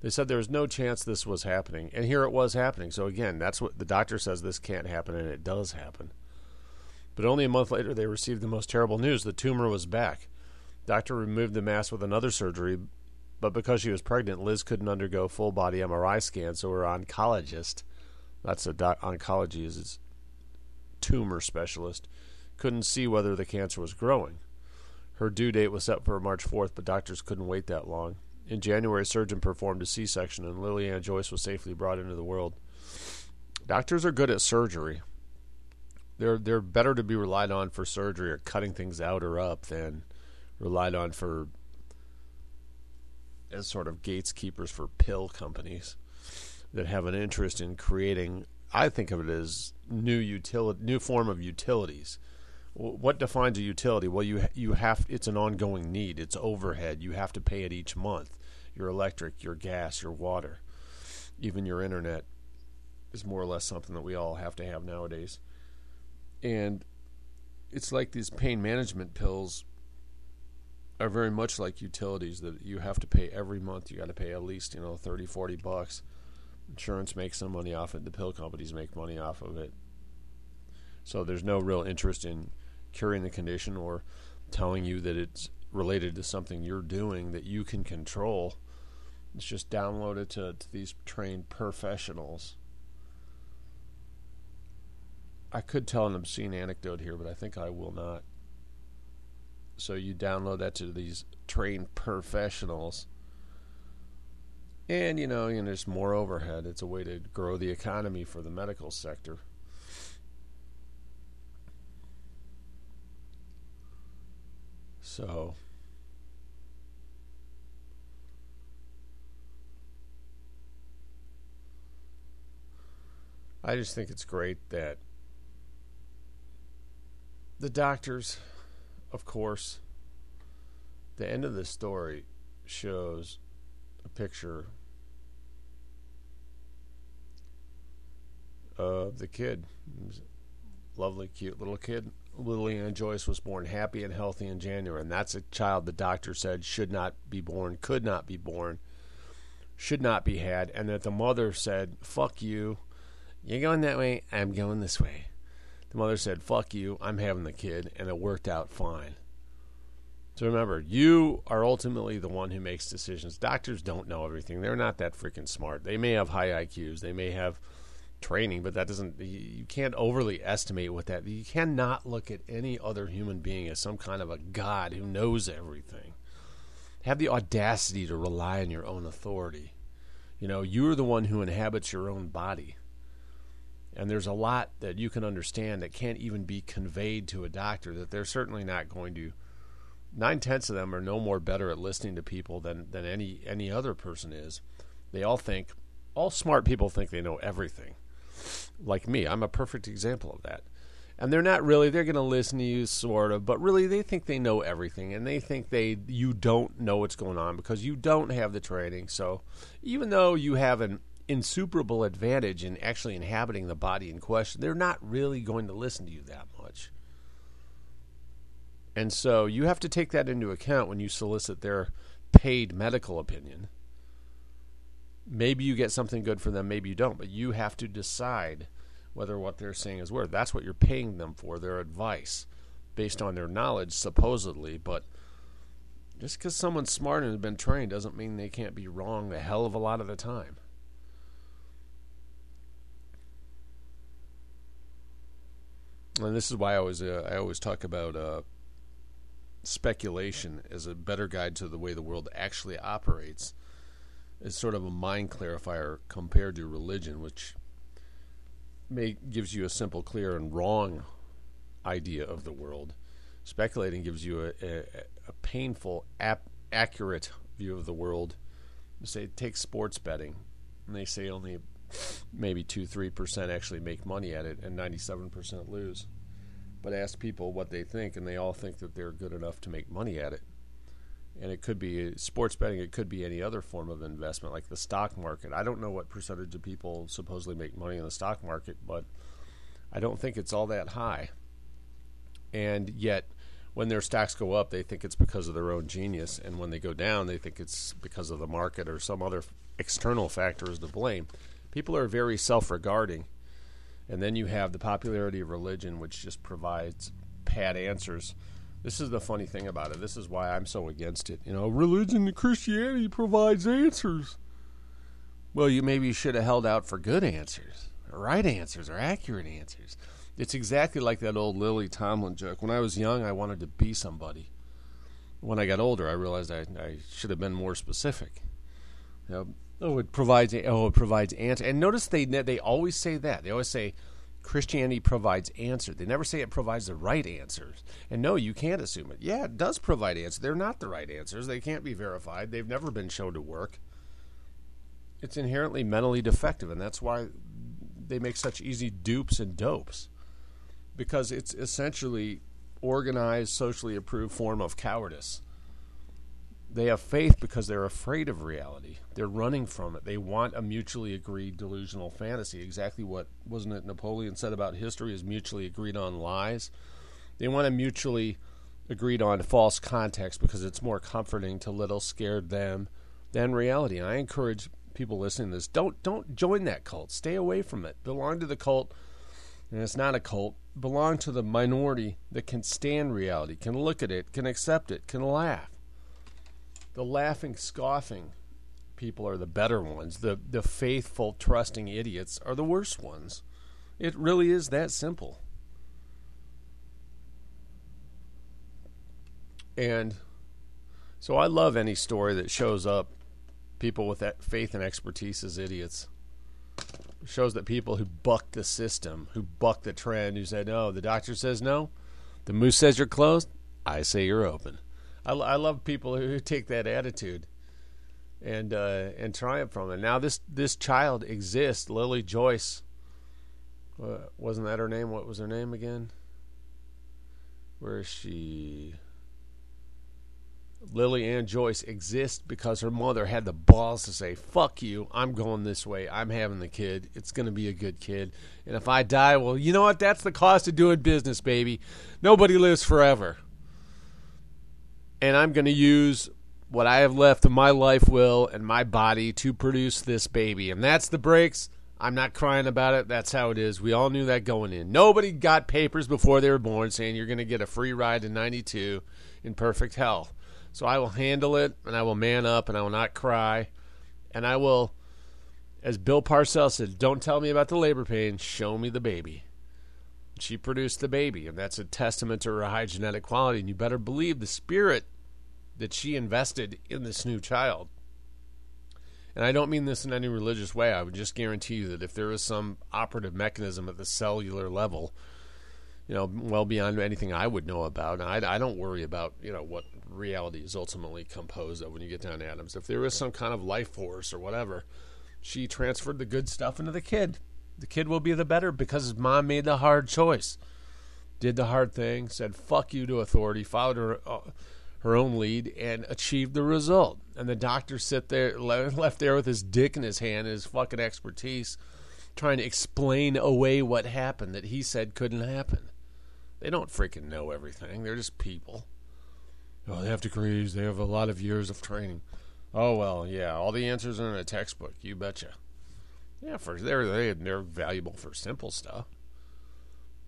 They said there was no chance this was happening, and here it was happening. So, again, that's what the doctor says this can't happen, and it does happen. But only a month later, they received the most terrible news the tumor was back. Doctor removed the mass with another surgery, but because she was pregnant, Liz couldn't undergo full body MRI scan, so her oncologist, that's a doc- oncology is its tumor specialist, couldn't see whether the cancer was growing. Her due date was set for March 4th, but doctors couldn't wait that long. In January, a surgeon performed a C section, and Lillian Joyce was safely brought into the world. Doctors are good at surgery. They're they're better to be relied on for surgery or cutting things out or up than relied on for as sort of gatekeepers for pill companies that have an interest in creating. I think of it as new utility, new form of utilities what defines a utility? Well, you you have it's an ongoing need. It's overhead. You have to pay it each month. Your electric, your gas, your water, even your internet is more or less something that we all have to have nowadays. And it's like these pain management pills are very much like utilities that you have to pay every month. You got to pay at least, you know, 30, 40 bucks. Insurance makes some money off it. The pill companies make money off of it. So there's no real interest in curing the condition or telling you that it's related to something you're doing that you can control. It's just download it to, to these trained professionals. I could tell an obscene anecdote here, but I think I will not. So you download that to these trained professionals. And you know, know, there's more overhead. It's a way to grow the economy for the medical sector. So I just think it's great that the doctors, of course, the end of the story shows a picture of the kid. Lovely, cute little kid Lillian Joyce was born happy and healthy in January, and that's a child the doctor said should not be born, could not be born, should not be had, and that the mother said, "Fuck you, you're going that way, I'm going this way." The mother said, "Fuck you, I'm having the kid," and it worked out fine. So remember, you are ultimately the one who makes decisions. Doctors don't know everything. They're not that freaking smart. They may have high IQs. They may have training, but that doesn't. You can't overly estimate what that. You cannot look at any other human being as some kind of a god who knows everything. Have the audacity to rely on your own authority. You know, you're the one who inhabits your own body. And there's a lot that you can understand that can't even be conveyed to a doctor that they're certainly not going to. Nine tenths of them are no more better at listening to people than, than any any other person is. They all think all smart people think they know everything like me. I'm a perfect example of that. And they're not really they're going to listen to you sort of, but really they think they know everything and they think they you don't know what's going on because you don't have the training. So even though you have an insuperable advantage in actually inhabiting the body in question, they're not really going to listen to you that much. And so you have to take that into account when you solicit their paid medical opinion. Maybe you get something good for them, maybe you don't, but you have to decide whether what they're saying is worth. That's what you're paying them for, their advice, based on their knowledge, supposedly. But just because someone's smart and has been trained doesn't mean they can't be wrong a hell of a lot of the time. And this is why I always uh, I always talk about uh, speculation as a better guide to the way the world actually operates It's sort of a mind clarifier compared to religion, which may gives you a simple, clear, and wrong idea of the world. Speculating gives you a, a, a painful, ap- accurate view of the world. Say, take sports betting, and they say only maybe two, three percent actually make money at it, and ninety-seven percent lose. But ask people what they think, and they all think that they're good enough to make money at it. And it could be sports betting, it could be any other form of investment, like the stock market. I don't know what percentage of people supposedly make money in the stock market, but I don't think it's all that high. And yet, when their stocks go up, they think it's because of their own genius, and when they go down, they think it's because of the market or some other external factor is to blame. People are very self-regarding, and then you have the popularity of religion, which just provides pat answers. This is the funny thing about it. This is why I'm so against it. You know, religion and Christianity provides answers. Well, you maybe should have held out for good answers, or right answers, or accurate answers. It's exactly like that old Lily Tomlin joke. When I was young, I wanted to be somebody. When I got older, I realized I, I should have been more specific. You know, oh, it provides oh, it provides answer. And notice they they always say that. They always say Christianity provides answer. They never say it provides the right answers. And no, you can't assume it. Yeah, it does provide answers. They're not the right answers. They can't be verified. They've never been shown to work. It's inherently mentally defective, and that's why they make such easy dupes and dopes because it's essentially organized, socially approved form of cowardice. They have faith because they're afraid of reality. They're running from it. They want a mutually agreed delusional fantasy. Exactly what wasn't it Napoleon said about history is mutually agreed on lies. They want a mutually agreed on false context because it's more comforting to little scared them than reality. And I encourage people listening to this don't don't join that cult. Stay away from it. Belong to the cult and it's not a cult, belong to the minority that can stand reality, can look at it, can accept it, can laugh. The laughing, scoffing people are the better ones. The the faithful, trusting idiots are the worst ones. It really is that simple. And so I love any story that shows up people with that faith and expertise as idiots shows that people who buck the system, who buck the trend, who said, no, the doctor says no, the moose says you're closed, I say you're open. I, I love people who take that attitude and uh, and triumph from it. Now this this child exists, Lily Joyce. Uh, wasn't that her name? What was her name again? Where is she? Lily Ann Joyce exists because her mother had the balls to say, fuck you, I'm going this way, I'm having the kid, it's going to be a good kid. And if I die, well, you know what? That's the cost of doing business, baby. Nobody lives forever. And I'm going to use what I have left of my life will and my body to produce this baby. And that's the breaks. I'm not crying about it. That's how it is. We all knew that going in. Nobody got papers before they were born saying you're going to get a free ride to 92 in perfect health. So I will handle it and I will man up and I will not cry. And I will, as Bill Parcells said, don't tell me about the labor pain, show me the baby. She produced the baby, and that's a testament to her high genetic quality. And you better believe the spirit that she invested in this new child. And I don't mean this in any religious way. I would just guarantee you that if there is some operative mechanism at the cellular level, you know, well beyond anything I would know about, I, I don't worry about, you know, what reality is ultimately composed of when you get down to atoms. If there is some kind of life force or whatever, she transferred the good stuff into the kid. The kid will be the better because his mom made the hard choice, did the hard thing, said fuck you to authority, followed her uh, her own lead, and achieved the result. And the doctor sit there left there with his dick in his hand, his fucking expertise, trying to explain away what happened that he said couldn't happen. They don't freaking know everything. They're just people. Oh, they have degrees. They have a lot of years of training. Oh well, yeah. All the answers are in a textbook. You betcha. Yeah, for they're they, they're valuable for simple stuff.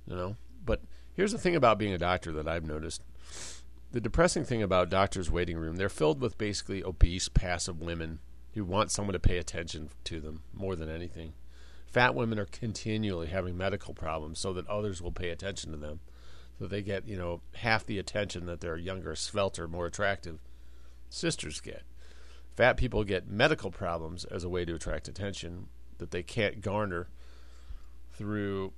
You know, but here's the thing about being a doctor that I've noticed. The depressing thing about doctors' waiting room, they're filled with basically obese, passive women who want someone to pay attention to them more than anything. Fat women are continually having medical problems so that others will pay attention to them So they get you know half the attention that their younger, svelter, more attractive sisters get. Fat people get medical problems as a way to attract attention that they can't garner through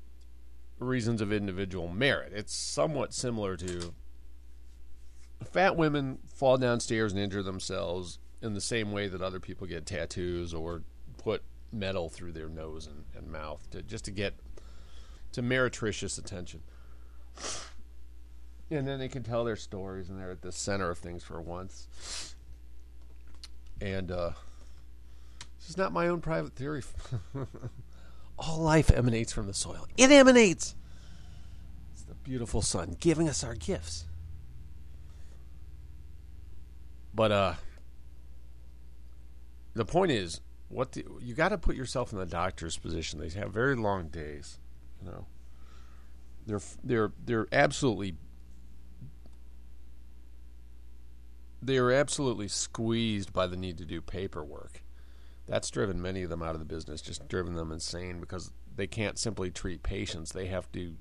reasons of individual merit. It's somewhat similar to fat women fall downstairs and injure themselves in the same way that other people get tattoos or put metal through their nose and, and mouth to just to get to meretricious attention. And then they can tell their stories and they're at the center of things for once. And uh, this is not my own private theory. All life emanates from the soil. It emanates. It's the beautiful sun giving us our gifts. But uh the point is what you got to put yourself in the doctor's position. They have very long days, you know. They're they're they're absolutely they are absolutely squeezed by the need to do paperwork. That's driven many of them out of the business, just driven them insane because they can't simply treat patients. They have to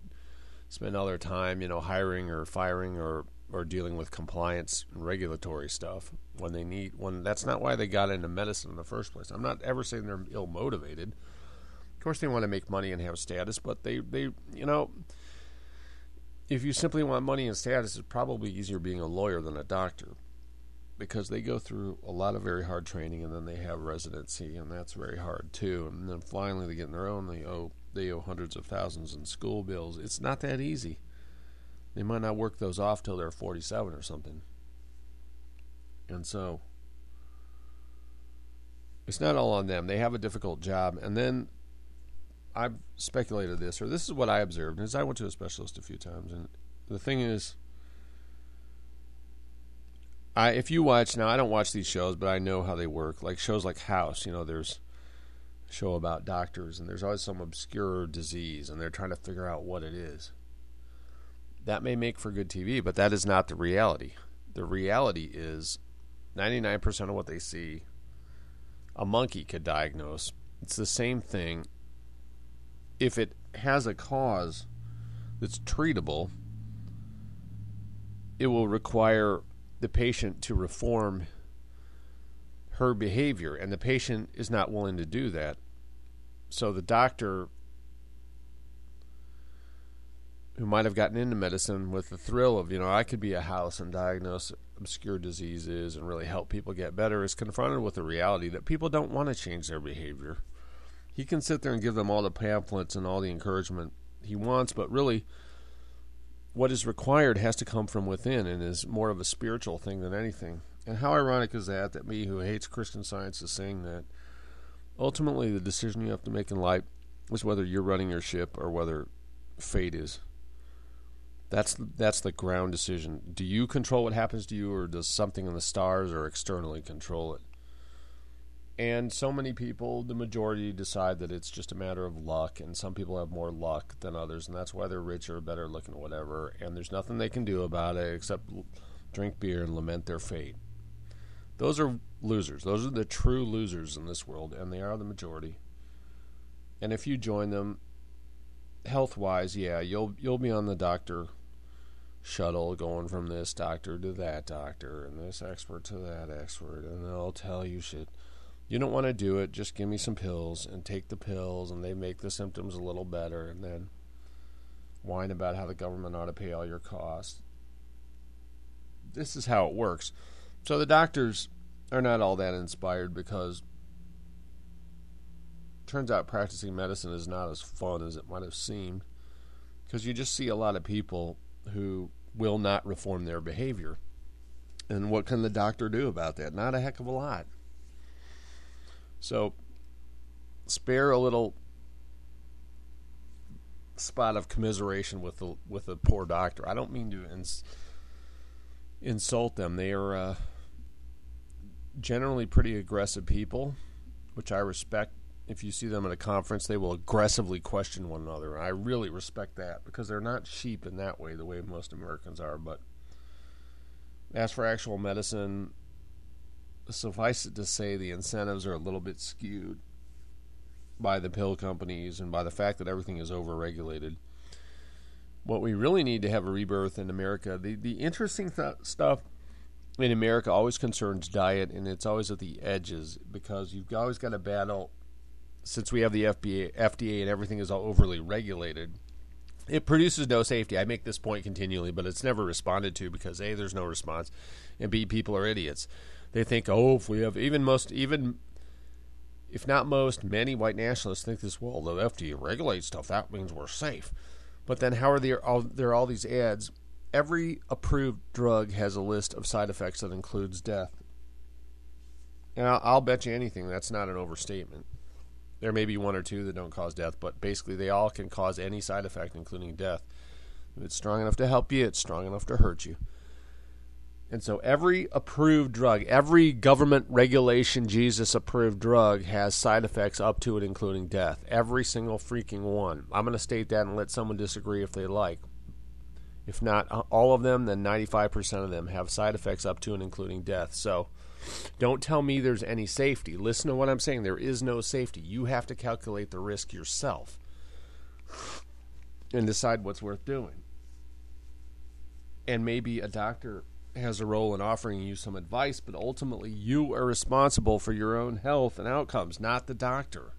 spend all their time, you know, hiring or firing or or dealing with compliance and regulatory stuff when they need when that's not why they got into medicine in the first place. I'm not ever saying they're ill motivated. Of course they want to make money and have status, but they they you know if you simply want money and status, it's probably easier being a lawyer than a doctor because they go through a lot of very hard training and then they have residency and that's very hard too. And then finally they get in their own, they owe they owe hundreds of thousands in school bills. It's not that easy. They might not work those off till they're 47 or something. And so it's not all on them. They have a difficult job. And then I've speculated this, or this is what I observed, is I went to a specialist a few times. And the thing is, I if you watch now, I don't watch these shows, but I know how they work. Like shows like House, you know, there's a show about doctors, and there's always some obscure disease, and they're trying to figure out what it is that may make for good TV, but that is not the reality. The reality is 99% of what they see, a monkey could diagnose. It's the same thing. If it has a cause that's treatable, it will require the patient to reform her behavior, and the patient is not willing to do that. So the doctor who might have gotten into medicine with the thrill of, you know, I could be a house and diagnose obscure diseases and really help people get better, is confronted with the reality that people don't want to change their behavior. He can sit there and give them all the pamphlets and all the encouragement he wants, but really, what is required has to come from within and is more of a spiritual thing than anything. And how ironic is that, that me who hates Christian science is saying that ultimately the decision you have to make in life is whether you're running your ship or whether fate is. That's that's the ground decision. Do you control what happens to you, or does something in the stars or externally control it? And so many people, the majority, decide that it's just a matter of luck, and some people have more luck than others, and that's why they're richer, better looking, or whatever. And there's nothing they can do about it except drink beer and lament their fate. Those are losers. Those are the true losers in this world, and they are the majority. And if you join them, health wise, yeah, you'll you'll be on the doctor shuttle going from this doctor to that doctor and this expert to that expert and they'll tell you shit you don't want to do it just give me some pills and take the pills and they make the symptoms a little better and then whine about how the government ought to pay all your costs this is how it works so the doctors are not all that inspired because turns out practicing medicine is not as fun as it might have seemed because you just see a lot of people who will not reform their behavior. And what can the doctor do about that? Not a heck of a lot. So, spare a little spot of commiseration with the with the poor doctor. I don't mean to ins- insult them. They are uh, generally pretty aggressive people, which I respect if you see them at a conference, they will aggressively question one another. I really respect that because they're not sheep in that way, the way most Americans are. But as for actual medicine, suffice it to say, the incentives are a little bit skewed by the pill companies and by the fact that everything is overregulated. what we really need to have a rebirth in America. The the interesting th- stuff in America always concerns diet, and it's always at the edges because you've always got to battle. Since we have the FBA, FDA and everything is all overly regulated, it produces no safety. I make this point continually, but it's never responded to because a there's no response, and b people are idiots. They think, oh, if we have even most even if not most, many white nationalists think this. Well, the FDA regulates stuff. That means we're safe. But then, how are there all, there are all these ads? Every approved drug has a list of side effects that includes death. And I'll, I'll bet you anything that's not an overstatement. There may be one or two that don't cause death, but basically they all can cause any side effect, including death. If it's strong enough to help you, it's strong enough to hurt you. And so every approved drug, every government regulation Jesus approved drug has side effects up to and including death. Every single freaking one. I'm going to state that and let someone disagree if they like. If not uh, all of them, then 95% of them have side effects up to and including death. So don't tell me there's any safety. Listen to what I'm saying. There is no safety. You have to calculate the risk yourself and decide what's worth doing. And maybe a doctor has a role in offering you some advice, but ultimately you are responsible for your own health and outcomes, not the doctor.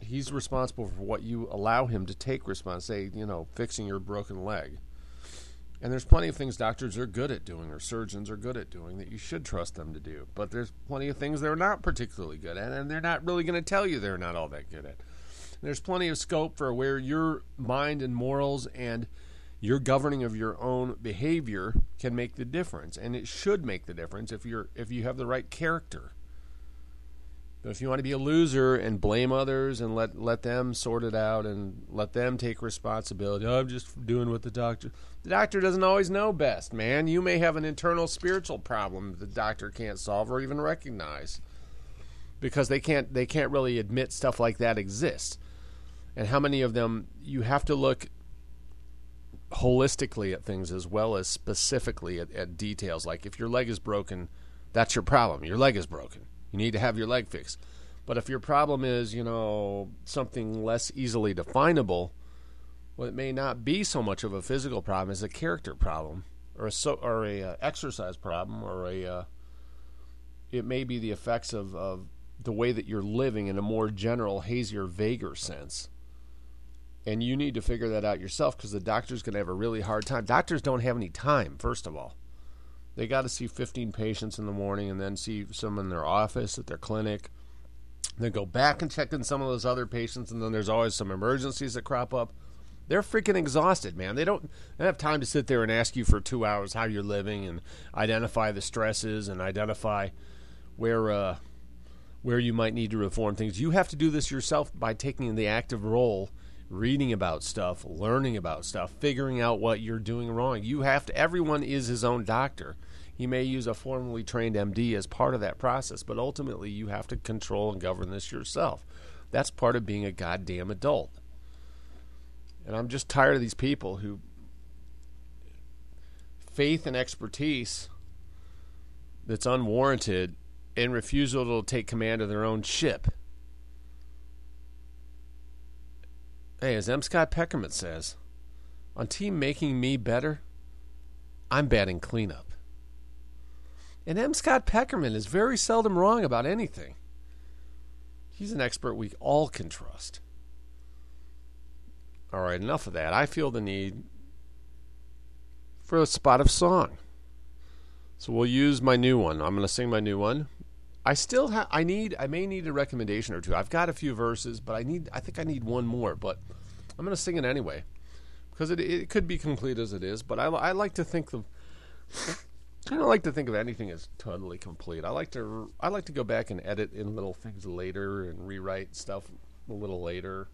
He's responsible for what you allow him to take response, say, you know, fixing your broken leg. And there's plenty of things doctors are good at doing or surgeons are good at doing that you should trust them to do. But there's plenty of things they're not particularly good at, and they're not really going to tell you they're not all that good at. There's plenty of scope for where your mind and morals and your governing of your own behavior can make the difference and it should make the difference if you're if you have the right character. But if you want to be a loser and blame others and let let them sort it out and let them take responsibility oh, i'm just doing what the doctor the doctor doesn't always know best man. You may have an internal spiritual problem the doctor can't solve or even recognize because they can't they can't really admit stuff like that exists. And how many of them you have to look holistically at things as well as specifically at, at, details. Like if your leg is broken, that's your problem. Your leg is broken. You need to have your leg fixed. But if your problem is, you know, something less easily definable, well, it may not be so much of a physical problem as a character problem, or a so, or a uh, exercise problem, or a uh, it may be the effects of, of the way that you're living in a more general, hazier, vaguer sense and you need to figure that out yourself because the doctor's going to have a really hard time. Doctors don't have any time, first of all. They got to see 15 patients in the morning and then see some in their office, at their clinic. Then go back and check in some of those other patients, and then there's always some emergencies that crop up. They're freaking exhausted, man. They don't, they don't have time to sit there and ask you for two hours how you're living and identify the stresses and identify where uh, where you might need to reform things. You have to do this yourself by taking the active role reading about stuff, learning about stuff, figuring out what you're doing wrong. You have to, everyone is his own doctor. He may use a formally trained MD as part of that process, but ultimately you have to control and govern this yourself. That's part of being a goddamn adult. And I'm just tired of these people who faith and expertise that's unwarranted and refusal to take command of their own ship. Hey, as M. Scott Peckerman says, on team making me better, I'm batting cleanup. And M. Scott Peckerman is very seldom wrong about anything. He's an expert we all can trust. All right, enough of that. I feel the need for a spot of song. So we'll use my new one. I'm going to sing my new one. I still have. I need. I may need a recommendation or two. I've got a few verses, but I need. I think I need one more. But I'm going to sing it anyway because it it could be complete as it is. But I, I like to think of. I don't like to think of anything as totally complete. I like to. I like to go back and edit in little things later and rewrite stuff a little later.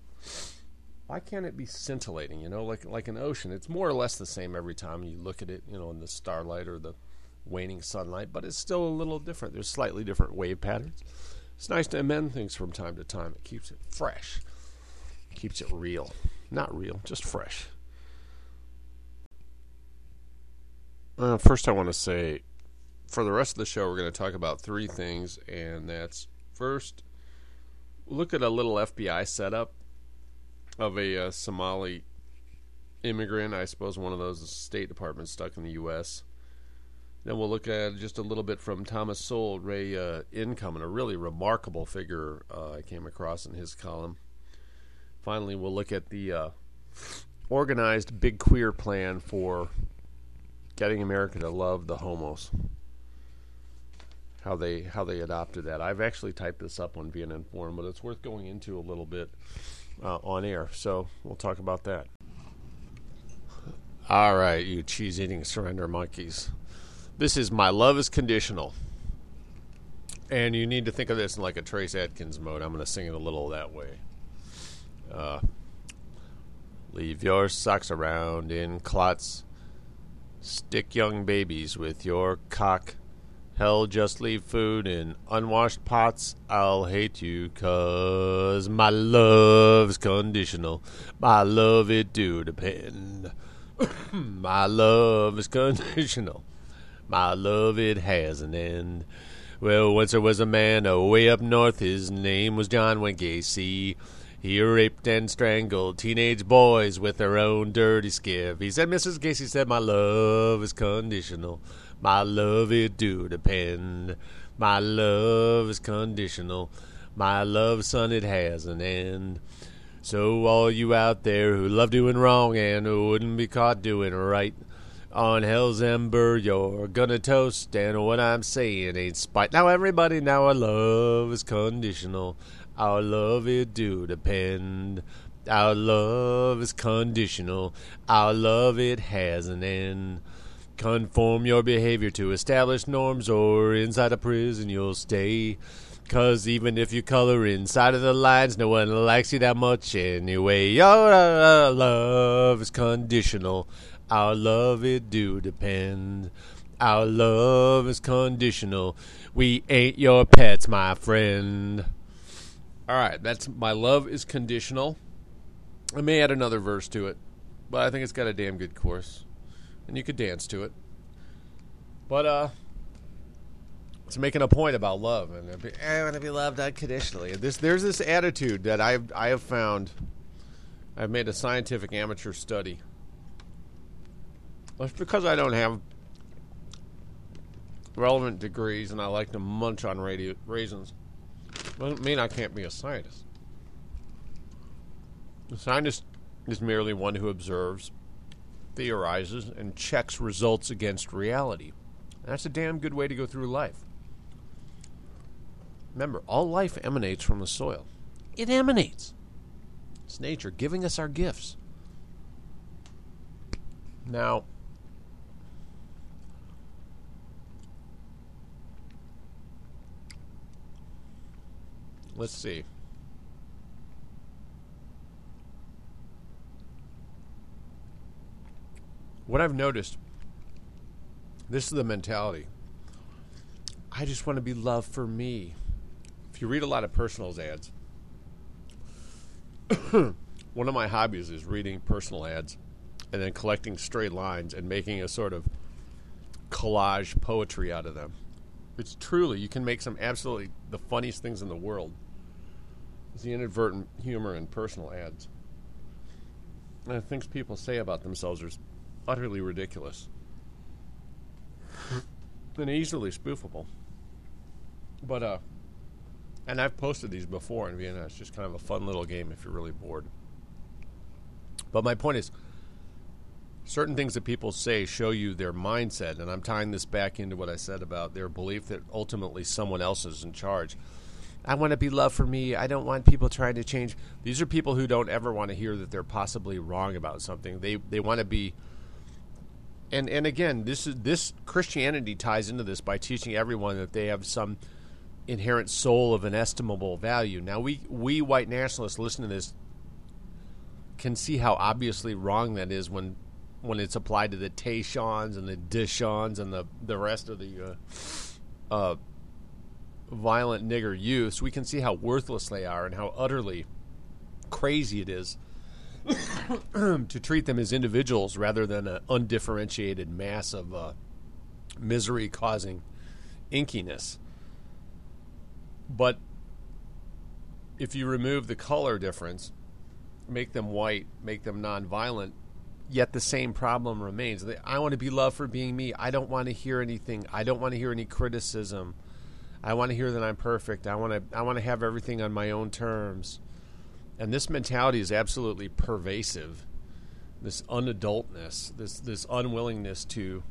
Why can't it be scintillating? You know, like like an ocean. It's more or less the same every time you look at it. You know, in the starlight or the waning sunlight, but it's still a little different. There's slightly different wave patterns. It's nice to amend things from time to time. It keeps it fresh, keeps it real. Not real, just fresh. Uh, first, I want to say for the rest of the show, we're going to talk about three things, and that's first, look at a little FBI setup of a uh, Somali immigrant. I suppose one of those State Departments stuck in the U.S. Then we'll look at just a little bit from Thomas Sowell, Ray uh, Income, and a really remarkable figure uh, I came across in his column. Finally, we'll look at the uh, organized big queer plan for getting America to love the homos. How they how they adopted that. I've actually typed this up on Vienna Forum, but it's worth going into a little bit uh, on air. So we'll talk about that. All right, you cheese eating surrender monkeys. This is My Love is Conditional. And you need to think of this in like a Trace Adkins mode. I'm going to sing it a little that way. Uh, leave your socks around in clots. Stick young babies with your cock. Hell, just leave food in unwashed pots. I'll hate you, cause my love's conditional. My love, it do depend. my love is conditional. My love, it has an end. Well, once there was a man away up north. His name was John Wayne Gacy. He raped and strangled teenage boys with their own dirty skiff. He said, Mrs. Gacy said, My love is conditional. My love, it do depend. My love is conditional. My love, son, it has an end. So, all you out there who love doing wrong and who wouldn't be caught doing right, on hell's ember you're gonna toast, and what I'm saying ain't spite. Now, everybody, now our love is conditional. Our love, it do depend. Our love is conditional. Our love, it has an end. Conform your behavior to established norms, or inside a prison you'll stay. Cause even if you color inside of the lines, no one likes you that much anyway. Your uh, love is conditional. Our love, it do depend. Our love is conditional. We ain't your pets, my friend. All right, that's my love is conditional. I may add another verse to it, but I think it's got a damn good chorus, and you could dance to it. But uh, it's making a point about love, and I want to be loved unconditionally. This there's this attitude that I've I have found. I've made a scientific amateur study. That's because I don't have relevant degrees, and I like to munch on radio, raisins. Doesn't mean I can't be a scientist. A scientist is merely one who observes, theorizes, and checks results against reality. That's a damn good way to go through life. Remember, all life emanates from the soil. It emanates. It's nature giving us our gifts. Now, let's see. What I've noticed, this is the mentality. I just want to be loved for me. If you read a lot of personals ads, one of my hobbies is reading personal ads and then collecting straight lines and making a sort of collage poetry out of them. It's truly, you can make some absolutely the funniest things in the world. The inadvertent humor in personal ads. And the things people say about themselves are utterly ridiculous and easily spoofable. But, uh, and I've posted these before in Vienna. It's just kind of a fun little game if you're really bored. But my point is, certain things that people say show you their mindset, and I'm tying this back into what I said about their belief that ultimately someone else is in charge. I want to be loved for me. I don't want people trying to change. These are people who don't ever want to hear that they're possibly wrong about something. They they want to be and and again, this is this Christianity ties into this by teaching everyone that they have some inherent soul of inestimable value. Now we we white nationalists listen to this can see how obviously wrong that is when when it's applied to the Tayshons and the Dishons and the the rest of the uh, uh, violent nigger youths. We can see how worthless they are and how utterly crazy it is to treat them as individuals rather than an undifferentiated mass of uh, misery causing inkiness. But if you remove the color difference, make them white, make them nonviolent, yet the same problem remains. I want to be loved for being me. I don't want to hear anything. I don't want to hear any criticism. I want to hear that I'm perfect. I want to I want to have everything on my own terms. And this mentality is absolutely pervasive. This unadultness, this this unwillingness to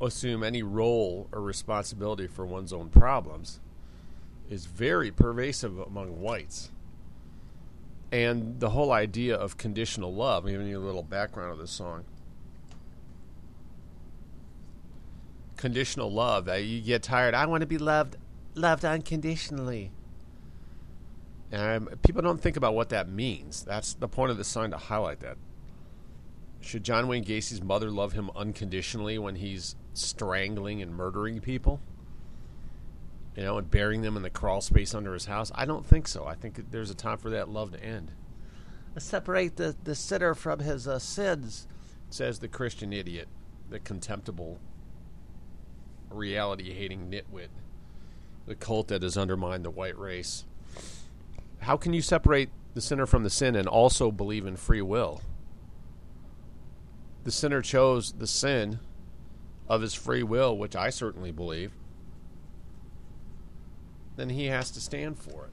assume any role or responsibility for one's own problems is very pervasive among whites. And the whole idea of conditional love, I'm giving you a little background of this song. Conditional love, that you get tired. I want to be loved, loved unconditionally. And people don't think about what that means. That's the point of the song to highlight that. Should John Wayne Gacy's mother love him unconditionally when he's strangling and murdering people? You know, and burying them in the crawl space under his house? I don't think so. I think there's a time for that love to end. Separate the, the sinner from his uh, sins, says the Christian idiot, the contemptible, reality hating nitwit, the cult that has undermined the white race. How can you separate the sinner from the sin and also believe in free will? The sinner chose the sin of his free will, which I certainly believe, then he has to stand for it.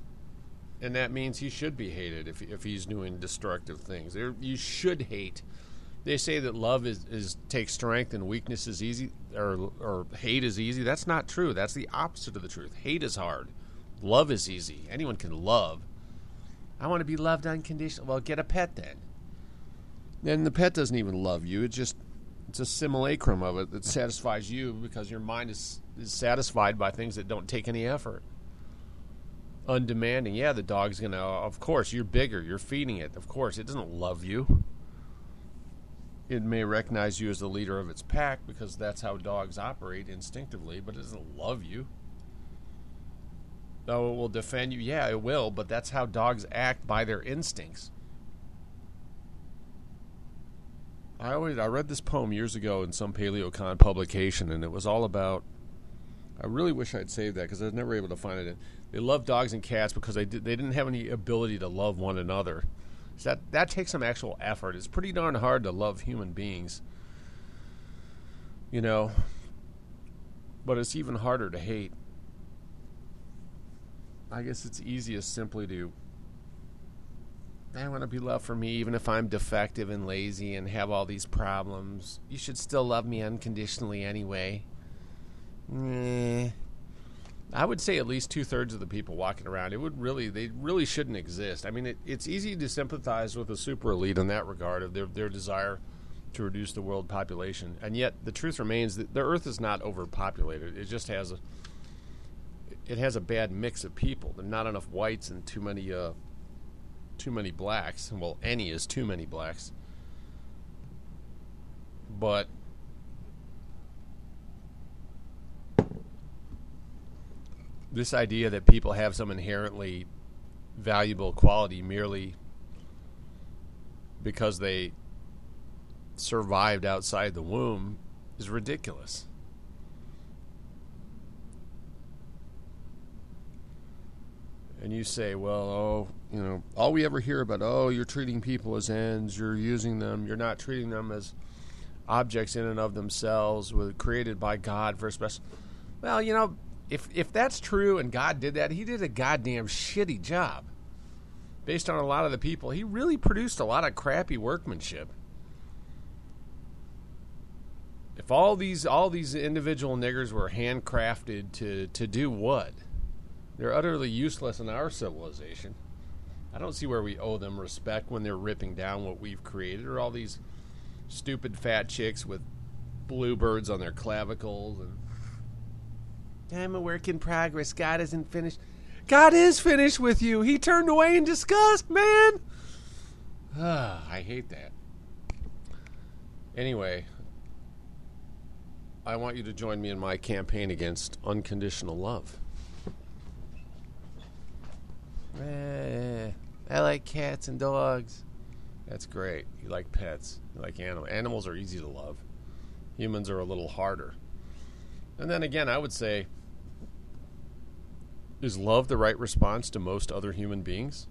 And that means he should be hated if, if he's doing destructive things. You should hate. They say that love is, is takes strength and weakness is easy, or, or hate is easy. That's not true. That's the opposite of the truth. Hate is hard. Love is easy. Anyone can love. I want to be loved unconditionally. Well, get a pet then. Then the pet doesn't even love you. It just it's a simulacrum of it that satisfies you because your mind is, is satisfied by things that don't take any effort. Undemanding. Yeah, the dog's gonna of course, you're bigger, you're feeding it. Of course, it doesn't love you. It may recognize you as the leader of its pack because that's how dogs operate instinctively, but it doesn't love you. Though it will defend you, yeah, it will, but that's how dogs act by their instincts. I always I read this poem years ago in some PaleoCon publication, and it was all about. I really wish I'd saved that because I was never able to find it. They love dogs and cats because they did, they didn't have any ability to love one another. That that takes some actual effort. It's pretty darn hard to love human beings. You know, but it's even harder to hate. I guess it's easiest simply to I want to be loved for me, even if I'm defective and lazy and have all these problems. You should still love me unconditionally anyway. I would say at least two thirds of the people walking around, it would really, they really shouldn't exist. I mean, it, it's easy to sympathize with the super elite in that regard of their, their desire to reduce the world population. And yet, the truth remains that the Earth is not overpopulated. It just has a, it has a bad mix of people. There are not enough whites and too many, uh, too many blacks. Well, any is too many blacks. But this idea that people have some inherently valuable quality merely because they survived outside the womb is ridiculous. and you say, well, oh, you know, all we ever hear about, oh, you're treating people as ends, you're using them, you're not treating them as objects in and of themselves, were created by God for a special. Well, you know, if if that's true and God did that, He did a goddamn shitty job. Based on a lot of the people, He really produced a lot of crappy workmanship. If all these all these individual niggers were handcrafted to to do what? They're utterly useless in our civilization. I don't see where we owe them respect when they're ripping down what we've created, or all these stupid fat chicks with bluebirds on their clavicles and I'm a work in progress. God isn't finished. God is finished with you. He turned away in disgust, man. Ah, I hate that. Anyway, I want you to join me in my campaign against unconditional love. Eh, I like cats and dogs. That's great. You like pets. You like animals. Animals are easy to love. Humans are a little harder. And then again, I would say is love the right response to most other human beings?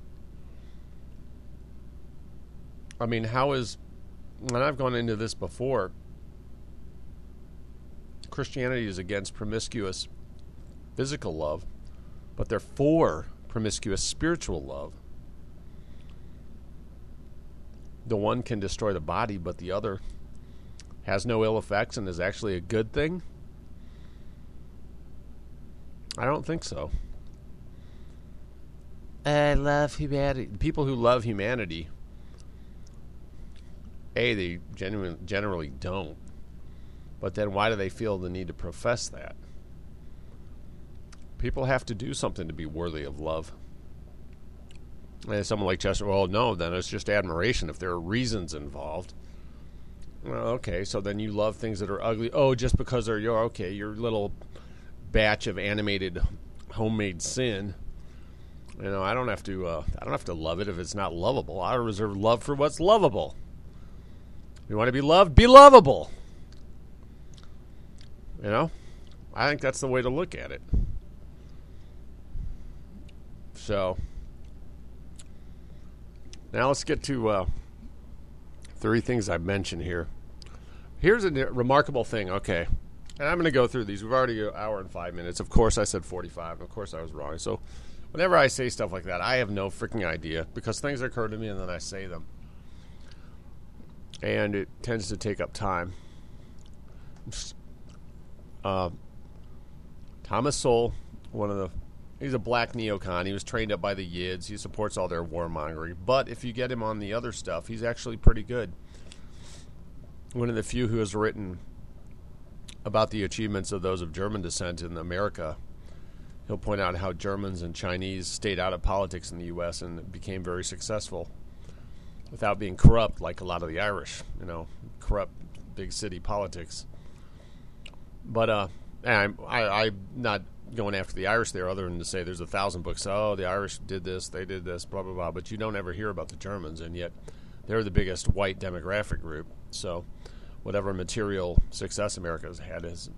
I mean, how is, and I've gone into this before, Christianity is against promiscuous physical love, but they're for promiscuous spiritual love. The one can destroy the body, but the other has no ill effects and is actually a good thing? I don't think so. I love humanity. People who love humanity, A, they genuine, generally don't. But then why do they feel the need to profess that? People have to do something to be worthy of love. And someone like Chester, well, no, then it's just admiration if there are reasons involved. Well, okay, so then you love things that are ugly. Oh, just because they're your okay, your little batch of animated homemade sin. You know, I don't have to. Uh, I don't have to love it if it's not lovable. I reserve love for what's lovable. You want to be loved, be lovable. You know, I think that's the way to look at it. So now let's get to uh, three things I mentioned here. Here's a remarkable thing. Okay, and I'm going to go through these. We've already an hour and five minutes. Of course, I said 45. Of course, I was wrong. So whenever I say stuff like that, I have no freaking idea because things occur to me and then I say them, and it tends to take up time. Uh, Thomas Sowell, one of the he's a black neocon. He was trained up by the Yids. He supports all their warmongering. But if you get him on the other stuff, he's actually pretty good. One of the few who has written about the achievements of those of German descent in America. He'll point out how Germans and Chinese stayed out of politics in the U.S. and became very successful without being corrupt like a lot of the Irish, you know, corrupt big city politics. But uh, I'm I, I'm not going after the Irish there, other than to say there's a thousand books. Oh, the Irish did this, they did this, blah blah blah. But you don't ever hear about the Germans, and yet they're the biggest white demographic group. So, whatever material success America has had is,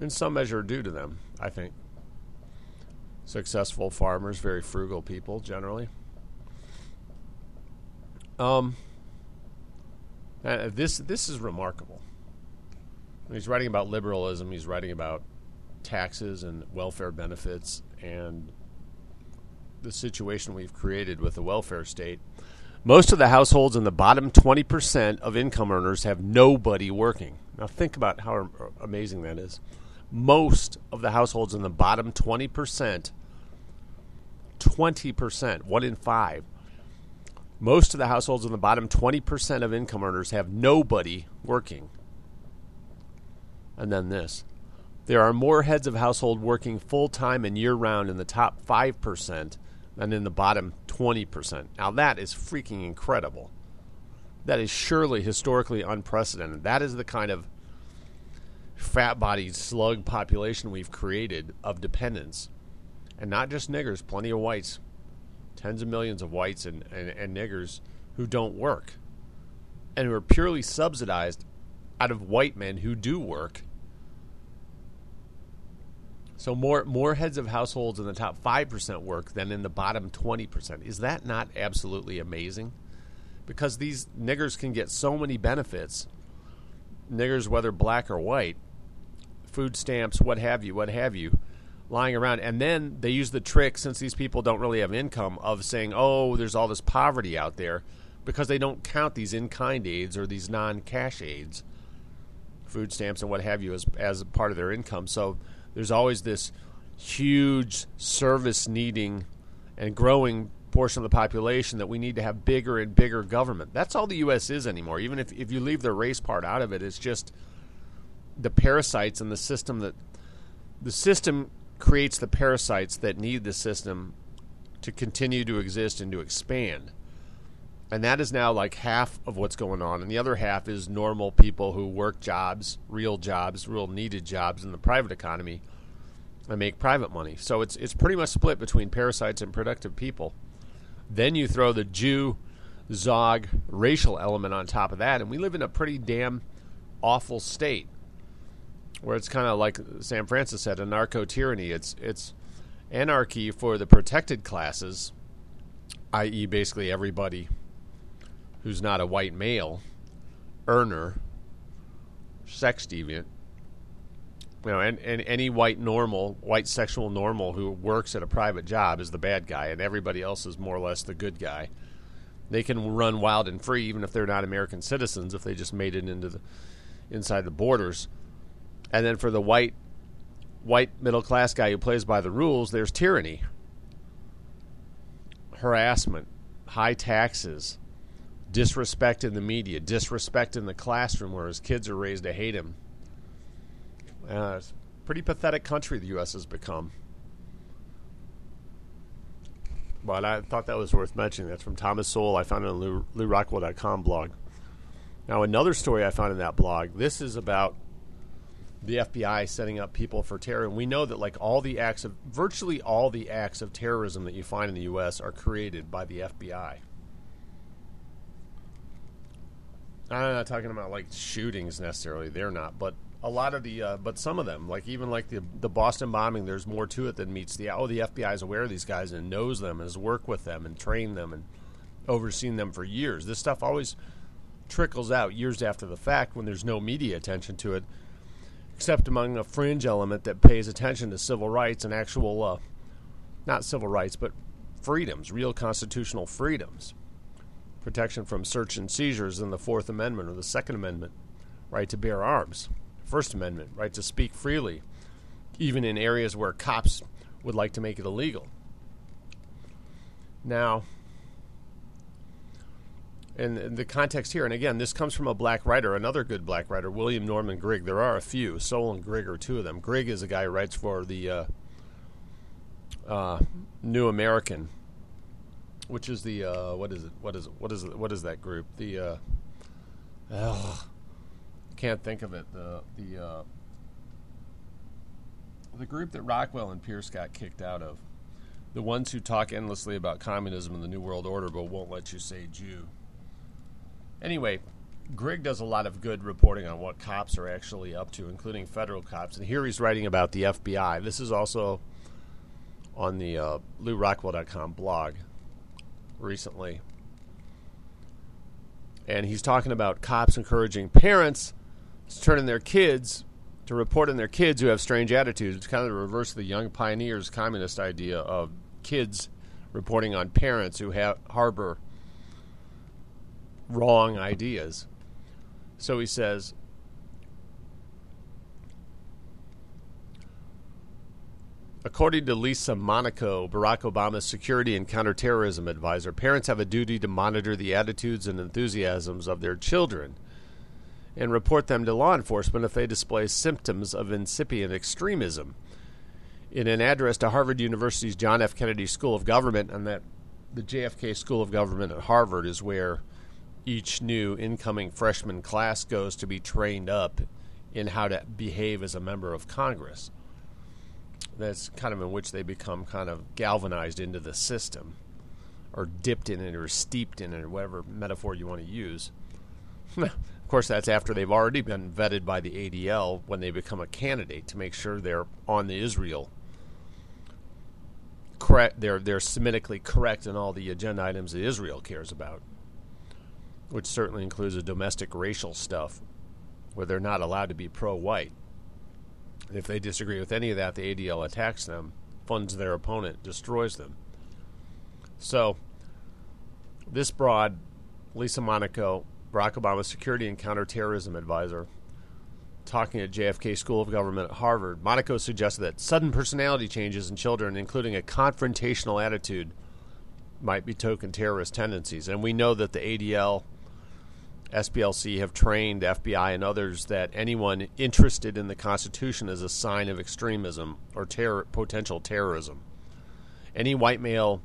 in some measure, due to them. I think successful farmers, very frugal people generally. Um, this this is remarkable. He's writing about liberalism. He's writing about taxes and welfare benefits and the situation we've created with the welfare state. Most of the households in the bottom 20% of income earners have nobody working. Now, think about how amazing that is. Most of the households in the bottom 20%, 20%, one in five, most of the households in the bottom 20% of income earners have nobody working. And then this there are more heads of household working full time and year round in the top 5% than in the bottom 20%. Now, that is freaking incredible. That is surely historically unprecedented. That is the kind of fat bodied slug population we've created of dependents. And not just niggers, plenty of whites, tens of millions of whites and, and, and niggers who don't work and who are purely subsidized out of white men who do work so more more heads of households in the top five percent work than in the bottom twenty percent. Is that not absolutely amazing? Because these niggers can get so many benefits. Niggers, whether black or white, food stamps, what have you, what have you, lying around, and then they use the trick since these people don't really have income of saying, "Oh, there's all this poverty out there," because they don't count these in-kind aids or these non-cash aids, food stamps and what have you, as as part of their income. So there's always this huge service needing and growing portion of the population that we need to have bigger and bigger government. That's all the U.S. is anymore. Even if, if you leave the race part out of it, it's just the parasites and the system that the system creates the parasites that need the system to continue to exist and to expand. And that is now like half of what's going on. And the other half is normal people who work jobs, real jobs, real needed jobs in the private economy and make private money. So it's it's pretty much split between parasites and productive people. Then you throw the Jew Zog racial element on top of that, and we live in a pretty damn awful state where it's kind of like Sam Francis said, anarcho tyranny. It's it's anarchy for the protected classes, i.e., basically everybody who's not a white male earner, sex deviant, you know, and, and any white normal, white sexual normal who works at a private job is the bad guy, and everybody else is more or less the good guy. They can run wild and free, even if they're not American citizens, if they just made it into the inside the borders. And then for the white, white middle class guy who plays by the rules, there's tyranny, harassment, high taxes, disrespect in the media, disrespect in the classroom, where his kids are raised to hate him uh, it's a pretty pathetic country the U.S. has become. But I thought that was worth mentioning. That's from Thomas Sowell. I found it on Lew, LewRockwell.com blog. Now, another story I found in that blog. This is about the FBI setting up people for terror, and we know that like all the acts of virtually all the acts of terrorism that you find in the U.S. are created by the FBI. I'm not talking about like shootings necessarily; they're not, but a lot of the, uh, but some of them, like even like the the Boston bombing, there's more to it than meets the. Oh, the FBI is aware of these guys and knows them, and has worked with them and trained them and overseen them for years. This stuff always trickles out years after the fact when there's no media attention to it, except among a fringe element that pays attention to civil rights and actual, uh, not civil rights, but freedoms, real constitutional freedoms, protection from search and seizures in the Fourth Amendment or the Second Amendment, right to bear arms. First Amendment, right to speak freely, even in areas where cops would like to make it illegal. Now, in the context here, and again, this comes from a black writer, another good black writer, William Norman Grigg. There are a few. Sowell and Grigg are two of them. Grigg is a guy who writes for the uh, uh, New American, which is the uh, what is it? What is it? What is it? What is that group? The uh, can't think of it. The the uh, the group that Rockwell and Pierce got kicked out of, the ones who talk endlessly about communism and the New World Order, but won't let you say Jew. Anyway, Grigg does a lot of good reporting on what cops are actually up to, including federal cops. And here he's writing about the FBI. This is also on the uh, LewRockwell.com blog recently. And he's talking about cops encouraging parents to turn in their kids to report on their kids who have strange attitudes. It's kind of the reverse of the young pioneers communist idea of kids reporting on parents who have harbor wrong ideas. So he says, According to Lisa Monaco, Barack Obama's security and counterterrorism advisor, parents have a duty to monitor the attitudes and enthusiasms of their children and report them to law enforcement if they display symptoms of incipient extremism. In an address to Harvard University's John F. Kennedy School of Government, and that the JFK School of Government at Harvard is where each new incoming freshman class goes to be trained up in how to behave as a member of Congress. That's kind of in which they become kind of galvanized into the system, or dipped in it, or steeped in it, or whatever metaphor you want to use. Of course, that's after they've already been vetted by the ADL when they become a candidate to make sure they're on the Israel correct. They're they're Semitically correct in all the agenda items that Israel cares about, which certainly includes the domestic racial stuff, where they're not allowed to be pro-white. If they disagree with any of that, the ADL attacks them, funds their opponent, destroys them. So, this broad, Lisa Monaco, Barack Obama's security and counterterrorism advisor, talking at JFK School of Government at Harvard, Monaco suggested that sudden personality changes in children, including a confrontational attitude, might betoken terrorist tendencies. And we know that the ADL, SPLC have trained FBI and others that anyone interested in the Constitution is a sign of extremism or terror, potential terrorism. Any white male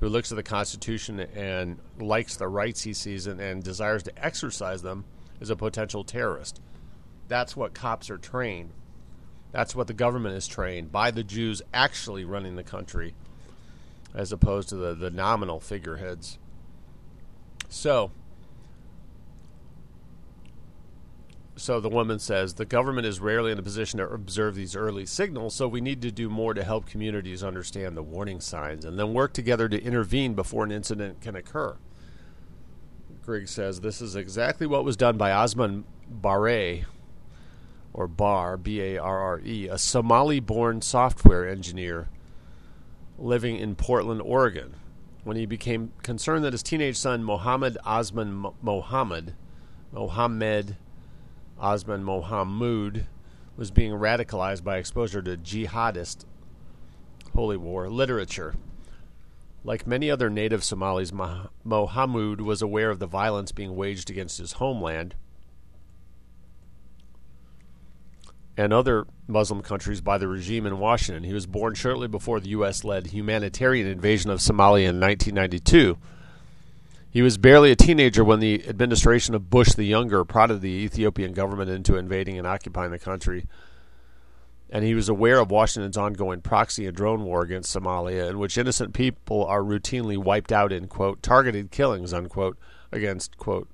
who looks at the Constitution and likes the rights he sees and, and desires to exercise them is a potential terrorist. That's what cops are trained. That's what the government is trained by the Jews actually running the country, as opposed to the, the nominal figureheads. So, So the woman says the government is rarely in a position to observe these early signals, so we need to do more to help communities understand the warning signs and then work together to intervene before an incident can occur. Griggs says this is exactly what was done by Osman Barre, or Bar, B A R R E, a Somali born software engineer living in Portland, Oregon, when he became concerned that his teenage son, Mohammed Osman Mohammed, Mohammed Osman Mohamud, was being radicalized by exposure to jihadist holy war literature. Like many other native Somalis, Mohamud was aware of the violence being waged against his homeland and other Muslim countries by the regime in Washington. He was born shortly before the U.S. led humanitarian invasion of Somalia in 1992. He was barely a teenager when the administration of Bush the Younger prodded the Ethiopian government into invading and occupying the country. And he was aware of Washington's ongoing proxy and drone war against Somalia, in which innocent people are routinely wiped out in, quote, targeted killings, unquote, against, quote,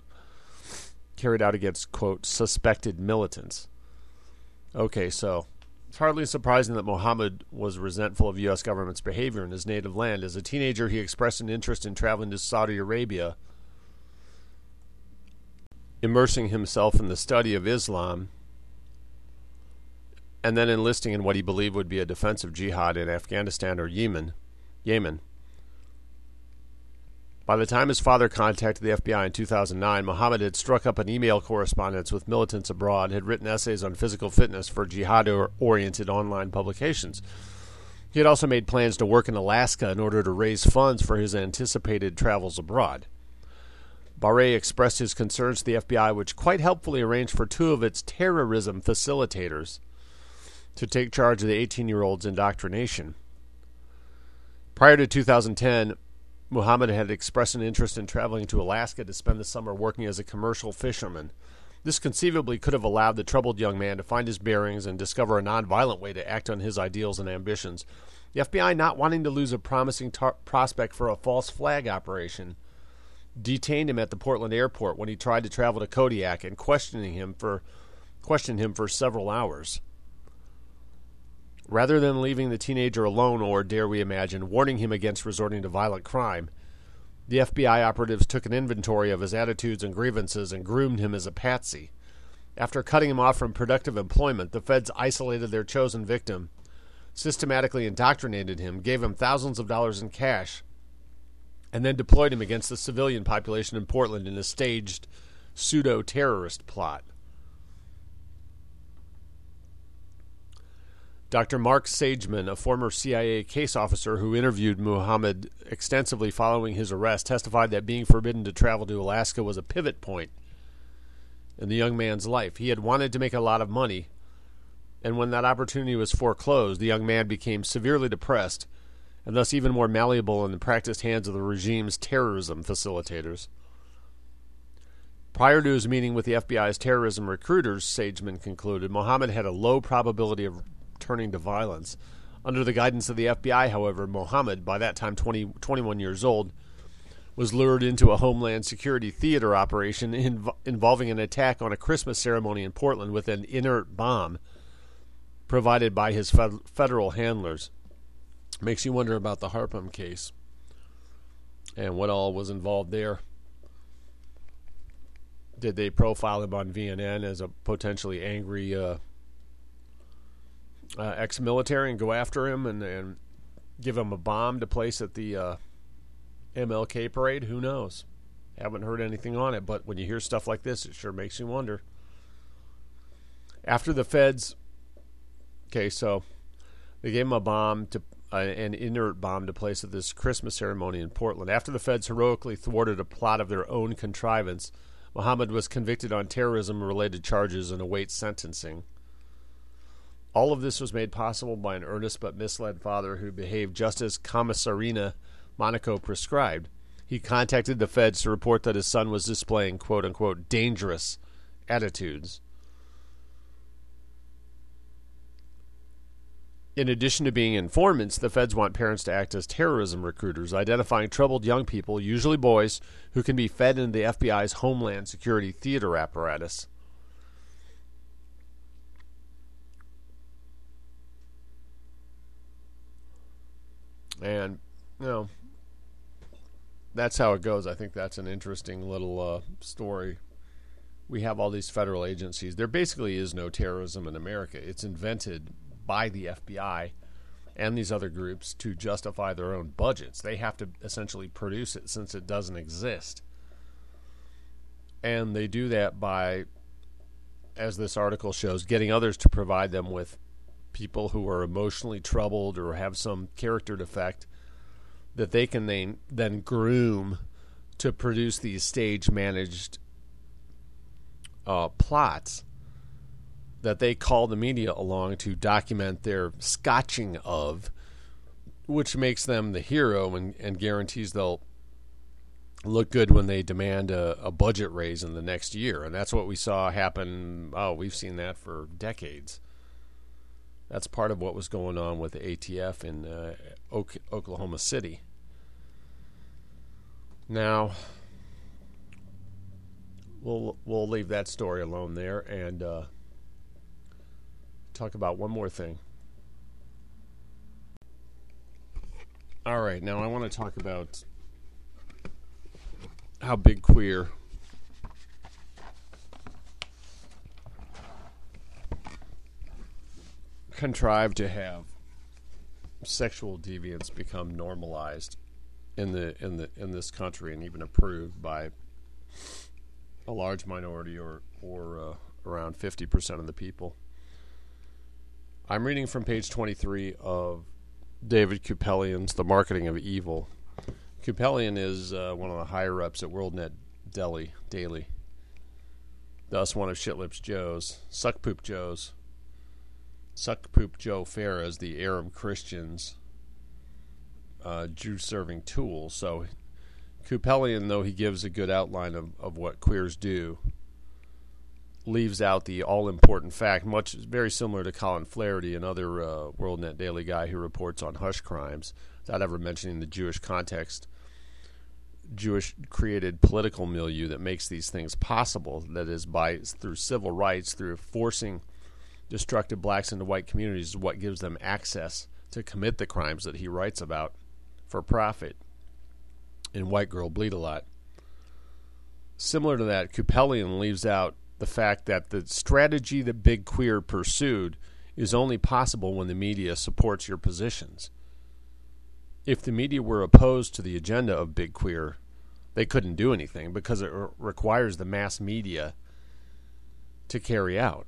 carried out against, quote, suspected militants. Okay, so it's hardly surprising that Mohammed was resentful of U.S. government's behavior in his native land. As a teenager, he expressed an interest in traveling to Saudi Arabia, immersing himself in the study of Islam, and then enlisting in what he believed would be a defensive jihad in Afghanistan or Yemen. Yemen. By the time his father contacted the FBI in 2009, Mohammed had struck up an email correspondence with militants abroad, had written essays on physical fitness for jihad oriented online publications. He had also made plans to work in Alaska in order to raise funds for his anticipated travels abroad. Barre expressed his concerns to the FBI, which quite helpfully arranged for two of its terrorism facilitators to take charge of the 18 year old's indoctrination. Prior to 2010, Muhammad had expressed an interest in traveling to Alaska to spend the summer working as a commercial fisherman. This conceivably could have allowed the troubled young man to find his bearings and discover a nonviolent way to act on his ideals and ambitions. The FBI, not wanting to lose a promising tar- prospect for a false flag operation, detained him at the Portland airport when he tried to travel to Kodiak and questioning him for questioned him for several hours. Rather than leaving the teenager alone or, dare we imagine, warning him against resorting to violent crime, the FBI operatives took an inventory of his attitudes and grievances and groomed him as a patsy. After cutting him off from productive employment, the feds isolated their chosen victim, systematically indoctrinated him, gave him thousands of dollars in cash, and then deployed him against the civilian population in Portland in a staged pseudo terrorist plot. Dr. Mark Sageman, a former CIA case officer who interviewed Muhammad extensively following his arrest, testified that being forbidden to travel to Alaska was a pivot point in the young man's life. He had wanted to make a lot of money, and when that opportunity was foreclosed, the young man became severely depressed and thus even more malleable in the practiced hands of the regime's terrorism facilitators. Prior to his meeting with the FBI's terrorism recruiters, Sageman concluded, Mohammed had a low probability of turning to violence. Under the guidance of the FBI, however, Mohammed, by that time 20, 21 years old, was lured into a Homeland Security theater operation inv- involving an attack on a Christmas ceremony in Portland with an inert bomb provided by his fed- federal handlers. Makes you wonder about the Harpham case and what all was involved there. Did they profile him on VNN as a potentially angry uh, uh, ex-military and go after him and, and give him a bomb to place at the uh, MLK parade? Who knows? Haven't heard anything on it, but when you hear stuff like this, it sure makes you wonder. After the feds, okay, so they gave him a bomb to uh, an inert bomb to place at this Christmas ceremony in Portland. After the feds heroically thwarted a plot of their own contrivance, Muhammad was convicted on terrorism-related charges and awaits sentencing. All of this was made possible by an earnest but misled father who behaved just as Commissarina Monaco prescribed. He contacted the feds to report that his son was displaying quote unquote dangerous attitudes. In addition to being informants, the feds want parents to act as terrorism recruiters, identifying troubled young people, usually boys, who can be fed into the FBI's Homeland Security theater apparatus. And, you know, that's how it goes. I think that's an interesting little uh, story. We have all these federal agencies. There basically is no terrorism in America. It's invented by the FBI and these other groups to justify their own budgets. They have to essentially produce it since it doesn't exist. And they do that by, as this article shows, getting others to provide them with people who are emotionally troubled or have some character defect that they can then, then groom to produce these stage managed uh, plots that they call the media along to document their scotching of, which makes them the hero and, and guarantees they'll look good when they demand a, a, budget raise in the next year. And that's what we saw happen. Oh, we've seen that for decades. That's part of what was going on with the ATF in uh, Oklahoma City. Now, we'll we'll leave that story alone there and uh, talk about one more thing. All right, now I want to talk about how big queer contrived to have sexual deviance become normalized in the in the in this country and even approved by a large minority or or uh, around 50% of the people. I'm reading from page 23 of David Kupelian's The Marketing of Evil. Kupelian is uh, one of the higher ups at WorldNet Delhi Daily. Thus, one of Shitlips Joe's, Suck Poop Joe's, Suck Poop Joe Farah's, the Arab Christians uh, Jew serving tool. So Kupelian, though he gives a good outline of, of what queers do, leaves out the all important fact, much very similar to Colin Flaherty, another uh, WorldNet Daily guy who reports on hush crimes, without ever mentioning the Jewish context, Jewish created political milieu that makes these things possible. That is, by through civil rights, through forcing destructive blacks into white communities, is what gives them access to commit the crimes that he writes about for profit in White Girl Bleed a Lot. Similar to that, Kupelian leaves out the fact that the strategy that Big Queer pursued is only possible when the media supports your positions. If the media were opposed to the agenda of Big Queer, they couldn't do anything because it re- requires the mass media to carry out.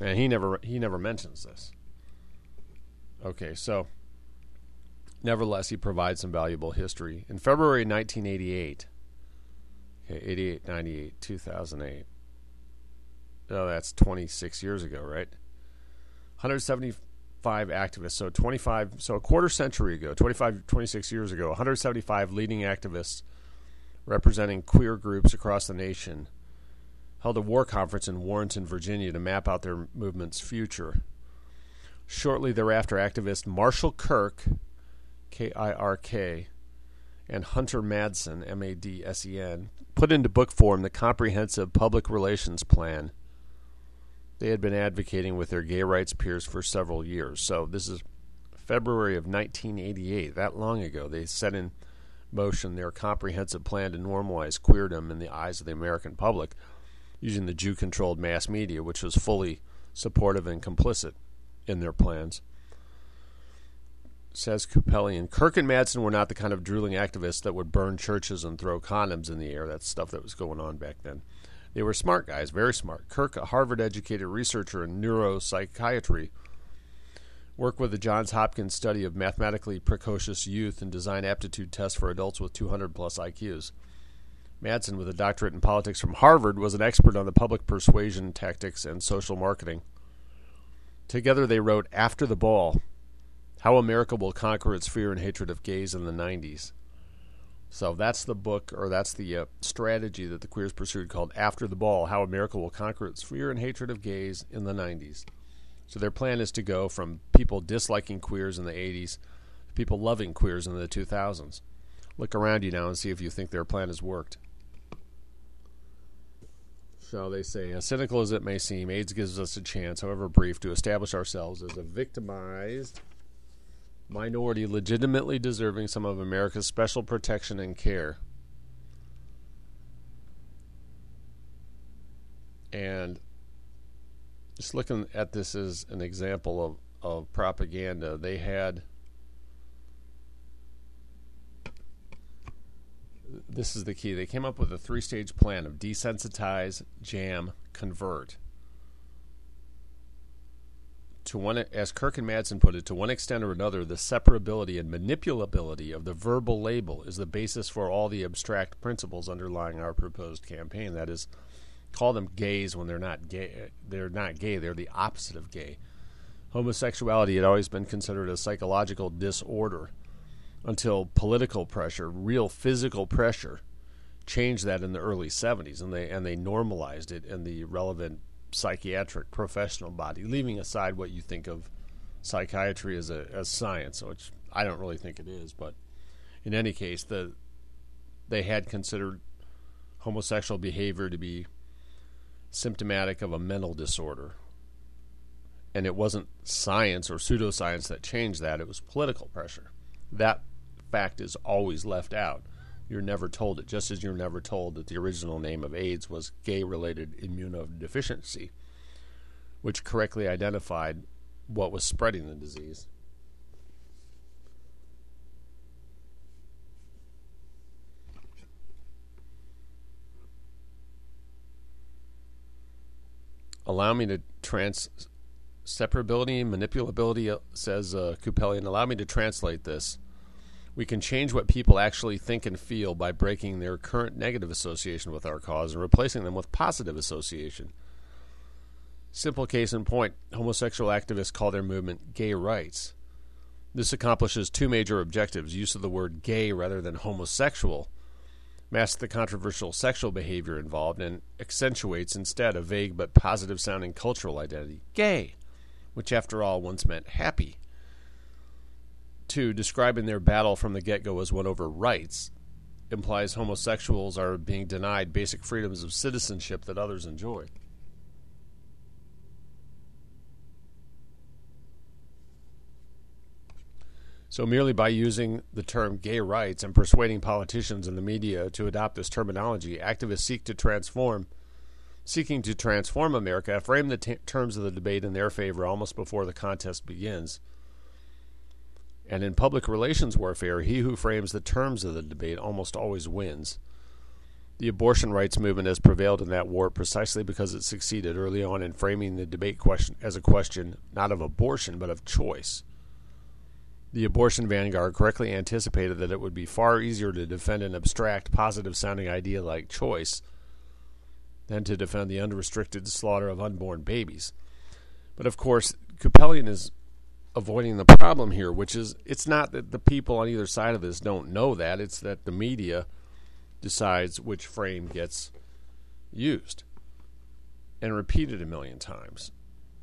And he never he never mentions this. Okay, so Nevertheless, he provides some valuable history. In February 1988, okay, 88, 98, 2008. Oh, that's 26 years ago, right? 175 activists, so 25, so a quarter century ago, 25, 26 years ago, 175 leading activists representing queer groups across the nation held a war conference in Warrenton, Virginia to map out their movement's future. Shortly thereafter, activist Marshall Kirk K I R K, and Hunter Madsen, M A D S E N, put into book form the Comprehensive Public Relations Plan they had been advocating with their gay rights peers for several years. So this is February of 1988, that long ago. They set in motion their comprehensive plan to normalize queerdom in the eyes of the American public using the Jew controlled mass media, which was fully supportive and complicit in their plans says Kupelian. Kirk and Madsen were not the kind of drooling activists that would burn churches and throw condoms in the air. That's stuff that was going on back then. They were smart guys, very smart. Kirk, a Harvard educated researcher in neuropsychiatry, worked with the Johns Hopkins study of mathematically precocious youth and design aptitude tests for adults with 200 plus IQs. Madsen, with a doctorate in politics from Harvard, was an expert on the public persuasion tactics and social marketing. Together, they wrote After the Ball, how America Will Conquer Its Fear and Hatred of Gays in the 90s. So that's the book, or that's the uh, strategy that the queers pursued called After the Ball How America Will Conquer Its Fear and Hatred of Gays in the 90s. So their plan is to go from people disliking queers in the 80s to people loving queers in the 2000s. Look around you now and see if you think their plan has worked. So they say, as cynical as it may seem, AIDS gives us a chance, however brief, to establish ourselves as a victimized minority legitimately deserving some of America's special protection and care. And just looking at this as an example of, of propaganda, they had this is the key. They came up with a three stage plan of desensitize, jam, convert. To one, as Kirk and Madsen put it, to one extent or another, the separability and manipulability of the verbal label is the basis for all the abstract principles underlying our proposed campaign. That is, call them gays when they're not gay. They're not gay. They're the opposite of gay. Homosexuality had always been considered a psychological disorder until political pressure, real physical pressure, changed that in the early 70s, and they and they normalized it in the relevant psychiatric professional body, leaving aside what you think of psychiatry as a as science, which I don't really think it is, but in any case, the they had considered homosexual behavior to be symptomatic of a mental disorder. And it wasn't science or pseudoscience that changed that, it was political pressure. That fact is always left out. You're never told it, just as you're never told that the original name of AIDS was gay related immunodeficiency, which correctly identified what was spreading the disease. Allow me to trans separability, manipulability, uh, says uh, Kupelian. Allow me to translate this. We can change what people actually think and feel by breaking their current negative association with our cause and replacing them with positive association. Simple case in point homosexual activists call their movement gay rights. This accomplishes two major objectives use of the word gay rather than homosexual masks the controversial sexual behavior involved and accentuates instead a vague but positive sounding cultural identity gay, which after all once meant happy. Two, describing their battle from the get go as one over rights implies homosexuals are being denied basic freedoms of citizenship that others enjoy. So, merely by using the term gay rights and persuading politicians and the media to adopt this terminology, activists seek to transform, seeking to transform America, frame the t- terms of the debate in their favor almost before the contest begins. And in public relations warfare, he who frames the terms of the debate almost always wins. The abortion rights movement has prevailed in that war precisely because it succeeded early on in framing the debate question as a question not of abortion but of choice. The abortion vanguard correctly anticipated that it would be far easier to defend an abstract, positive sounding idea like choice than to defend the unrestricted slaughter of unborn babies. But of course, Kupelian is avoiding the problem here, which is it's not that the people on either side of this don't know that, it's that the media decides which frame gets used and repeated a million times.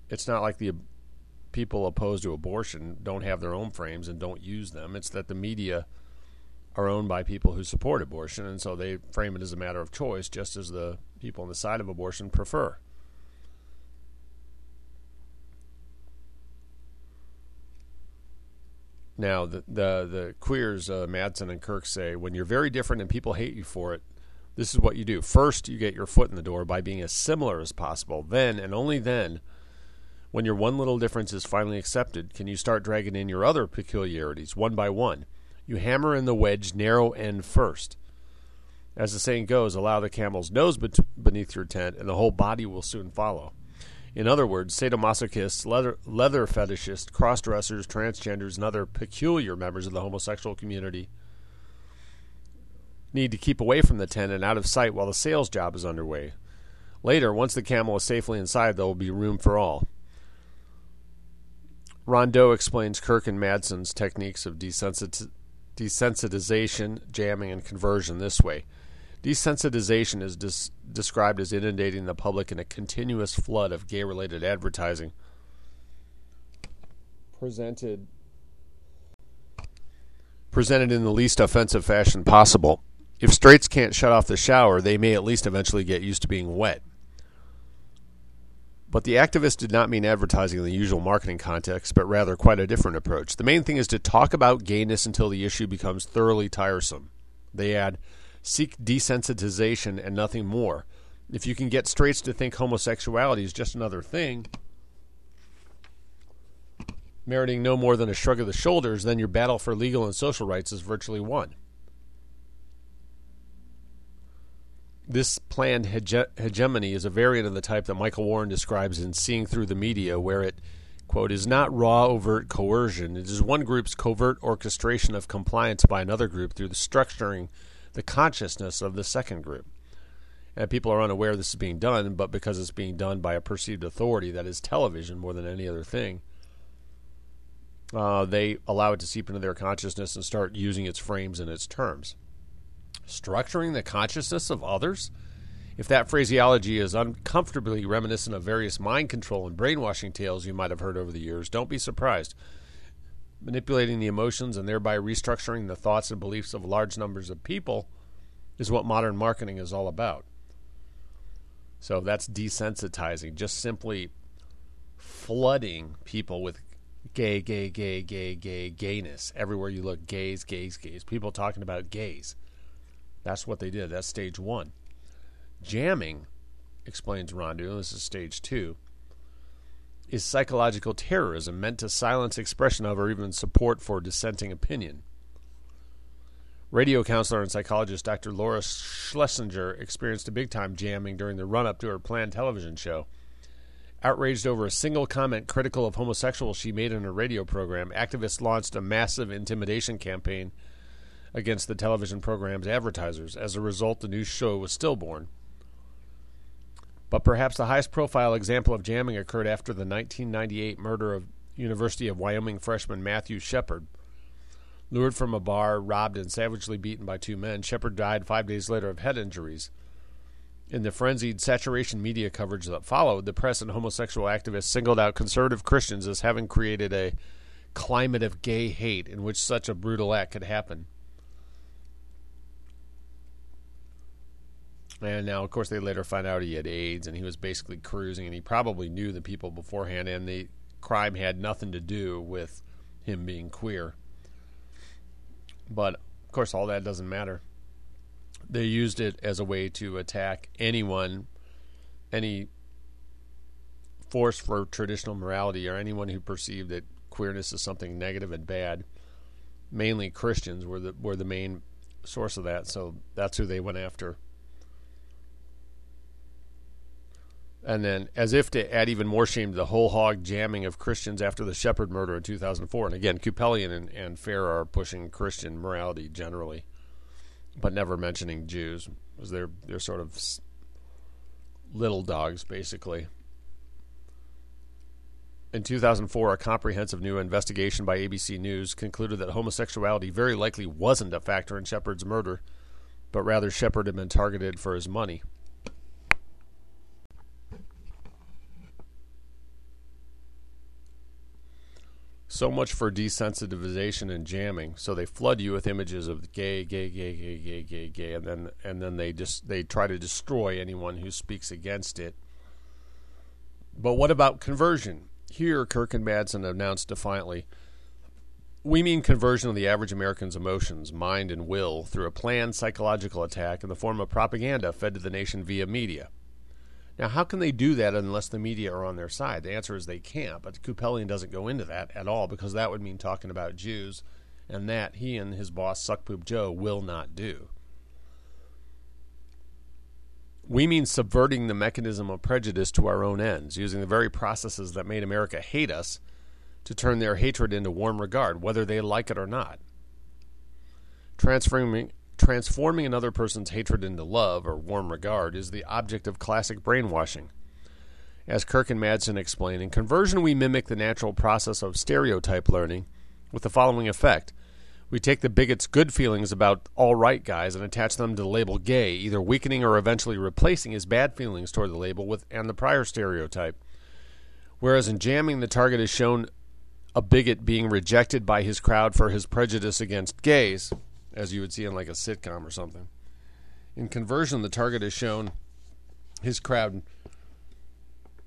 It's not like the people opposed to abortion don't have their own frames and don't use them. It's that the media are owned by people who support abortion, and so they frame it as a matter of choice, just as the people on the side of abortion prefer. Now, the the, the queers, uh, Madsen and Kirk say, when you're very different and people hate you for it, this is what you do. First, you get your foot in the door by being as similar as possible. Then, and only then, when your one little difference is finally accepted, can you start dragging in your other peculiarities one by one. You hammer in the wedge narrow end first. As the saying goes, allow the camel's nose beneath your tent, and the whole body will soon follow. In other words, sadomasochists, leather, leather fetishists, cross dressers, transgenders, and other peculiar members of the homosexual community need to keep away from the tent and out of sight while the sales job is underway. Later, once the camel is safely inside, there will be room for all. Rondeau explains Kirk and Madsen's techniques of desensit- desensitization, jamming, and conversion this way. Desensitization is dis- described as inundating the public in a continuous flood of gay related advertising presented presented in the least offensive fashion possible. If straights can't shut off the shower, they may at least eventually get used to being wet. But the activists did not mean advertising in the usual marketing context, but rather quite a different approach. The main thing is to talk about gayness until the issue becomes thoroughly tiresome. They add, seek desensitization and nothing more. If you can get straights to think homosexuality is just another thing, meriting no more than a shrug of the shoulders, then your battle for legal and social rights is virtually won. This planned hege- hegemony is a variant of the type that Michael Warren describes in Seeing Through the Media, where it, quote, is not raw, overt coercion. It is one group's covert orchestration of compliance by another group through the structuring the consciousness of the second group. And people are unaware this is being done, but because it's being done by a perceived authority that is television more than any other thing, uh, they allow it to seep into their consciousness and start using its frames and its terms structuring the consciousness of others? If that phraseology is uncomfortably reminiscent of various mind control and brainwashing tales you might have heard over the years, don't be surprised. Manipulating the emotions and thereby restructuring the thoughts and beliefs of large numbers of people is what modern marketing is all about. So that's desensitizing, just simply flooding people with gay, gay, gay, gay, gay, gayness. Everywhere you look, gays, gays, gays. People talking about gays. That's what they did. That's stage one. Jamming, explains Rondeau, this is stage two, is psychological terrorism meant to silence expression of or even support for dissenting opinion. Radio counselor and psychologist Dr. Laura Schlesinger experienced a big time jamming during the run up to her planned television show. Outraged over a single comment critical of homosexuals she made in her radio program, activists launched a massive intimidation campaign against the television program's advertisers. As a result, the new show was stillborn. But perhaps the highest profile example of jamming occurred after the 1998 murder of University of Wyoming freshman Matthew Shepard. Lured from a bar, robbed, and savagely beaten by two men, Shepard died five days later of head injuries. In the frenzied saturation media coverage that followed, the press and homosexual activists singled out conservative Christians as having created a climate of gay hate in which such a brutal act could happen. And now, of course, they later find out he had AIDS and he was basically cruising, and he probably knew the people beforehand, and the crime had nothing to do with him being queer. But, of course, all that doesn't matter. They used it as a way to attack anyone, any force for traditional morality, or anyone who perceived that queerness is something negative and bad. Mainly Christians were the were the main source of that, so that's who they went after. And then, as if to add even more shame to the whole hog jamming of Christians after the Shepard murder in 2004. And again, Kupelian and, and Farah are pushing Christian morality generally, but never mentioning Jews, because they're, they're sort of little dogs, basically. In 2004, a comprehensive new investigation by ABC News concluded that homosexuality very likely wasn't a factor in Shepard's murder, but rather Shepard had been targeted for his money. So much for desensitization and jamming. So they flood you with images of gay, gay, gay, gay, gay, gay, gay, and then and then they just they try to destroy anyone who speaks against it. But what about conversion? Here, Kirk and Madsen announced defiantly, "We mean conversion of the average American's emotions, mind, and will through a planned psychological attack in the form of propaganda fed to the nation via media." Now, how can they do that unless the media are on their side? The answer is they can't, but Kupelian doesn't go into that at all because that would mean talking about Jews, and that he and his boss, Suckpoop Joe, will not do. We mean subverting the mechanism of prejudice to our own ends, using the very processes that made America hate us to turn their hatred into warm regard, whether they like it or not. Transforming, Transforming another person's hatred into love or warm regard is the object of classic brainwashing. As Kirk and Madsen explain, in conversion we mimic the natural process of stereotype learning with the following effect. We take the bigot's good feelings about all right guys and attach them to the label gay, either weakening or eventually replacing his bad feelings toward the label with and the prior stereotype. Whereas in jamming, the target is shown a bigot being rejected by his crowd for his prejudice against gays, as you would see in like a sitcom or something. In conversion, the target is shown his crowd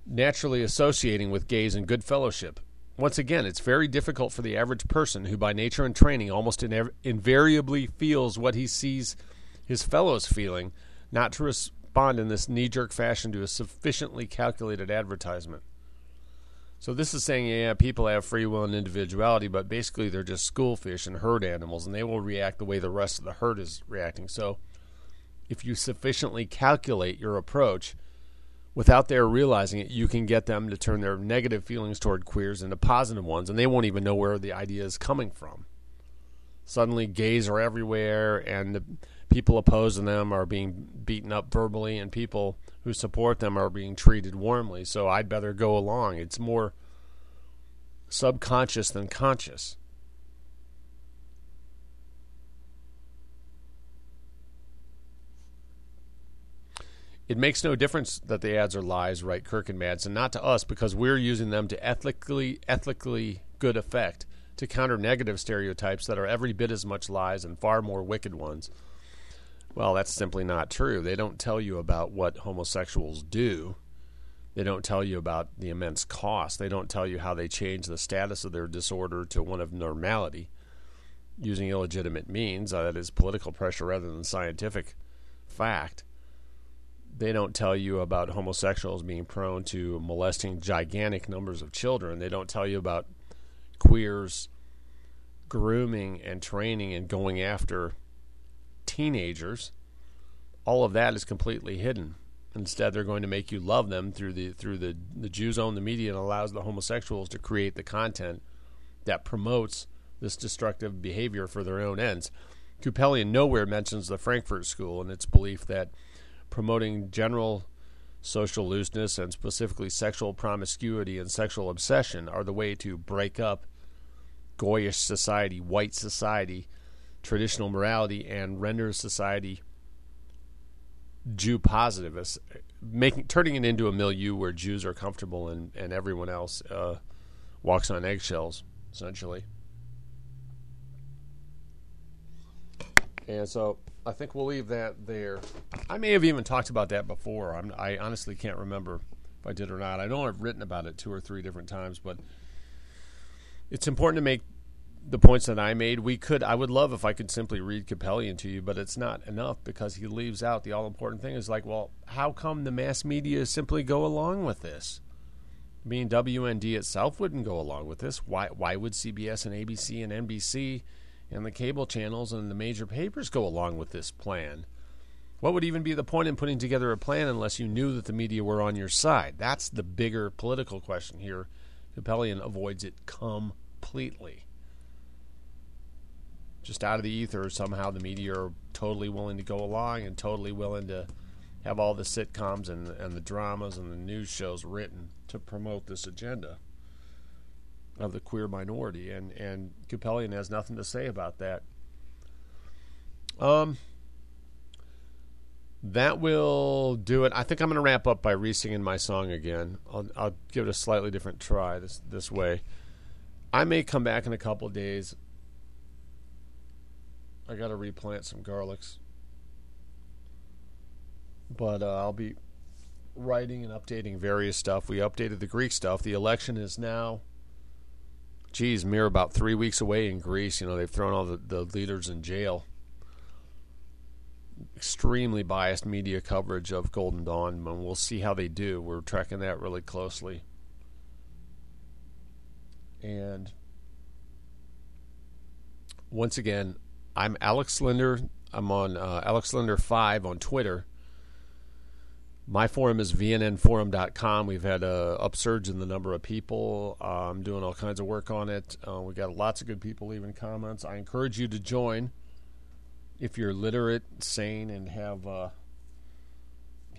naturally associating with gays and good fellowship. Once again, it's very difficult for the average person who, by nature and training, almost inev- invariably feels what he sees his fellows feeling, not to respond in this knee jerk fashion to a sufficiently calculated advertisement. So, this is saying, yeah, people have free will and individuality, but basically they're just schoolfish and herd animals, and they will react the way the rest of the herd is reacting. So, if you sufficiently calculate your approach, without their realizing it, you can get them to turn their negative feelings toward queers into positive ones, and they won't even know where the idea is coming from. Suddenly, gays are everywhere, and the people opposing them are being beaten up verbally, and people who support them are being treated warmly. So I'd better go along. It's more subconscious than conscious. It makes no difference that the ads are lies, right, Kirk and Madsen, not to us because we're using them to ethically ethically good effect to counter negative stereotypes that are every bit as much lies and far more wicked ones. Well, that's simply not true. They don't tell you about what homosexuals do. They don't tell you about the immense cost. They don't tell you how they change the status of their disorder to one of normality using illegitimate means, uh, that is, political pressure rather than scientific fact they don't tell you about homosexuals being prone to molesting gigantic numbers of children. They don't tell you about queers grooming and training and going after teenagers. All of that is completely hidden. Instead, they're going to make you love them through the through the the Jews own the media and allows the homosexuals to create the content that promotes this destructive behavior for their own ends. Kupelian nowhere mentions the Frankfurt School and its belief that promoting general social looseness and specifically sexual promiscuity and sexual obsession are the way to break up goyish society, white society, traditional morality, and renders society Jew positive, making turning it into a milieu where Jews are comfortable and, and everyone else uh, walks on eggshells, essentially. And so I think we'll leave that there. I may have even talked about that before. I'm, i honestly can't remember if I did or not. I know I've written about it two or three different times, but it's important to make the points that I made. We could, I would love if I could simply read Kupelian to you, but it's not enough because he leaves out the all important thing. Is like, well, how come the mass media simply go along with this? I mean, WND itself wouldn't go along with this. Why? Why would CBS and ABC and NBC? and the cable channels and the major papers go along with this plan. What would even be the point in putting together a plan unless you knew that the media were on your side? That's the bigger political question here. Kupelian avoids it completely. Just out of the ether, somehow the media are totally willing to go along and totally willing to have all the sitcoms and, and the dramas and the news shows written to promote this agenda of the queer minority, and and Kupelian has nothing to say about that. Um, that will do it. I think I'm going to wrap up by re-singing my song again. I'll, I'll give it a slightly different try this this way. I may come back in a couple days. I got to replant some garlics, but uh, I'll be writing and updating various stuff. We updated the Greek stuff. The election is now geez, mere about three weeks away in Greece. You know, they've thrown all the, the leaders in jail. Extremely biased media coverage of Golden Dawn, and we'll see how they do. We're tracking that really closely. And once again, I'm Alex Linder. I'm on uh, Alex Linder 5 on Twitter. My forum is vnnforum.com. We've had a upsurge in the number of people. Uh, I'm doing all kinds of work on it. Uh, we got lots of good people leaving comments. I encourage you to join if you're literate, sane, and have uh,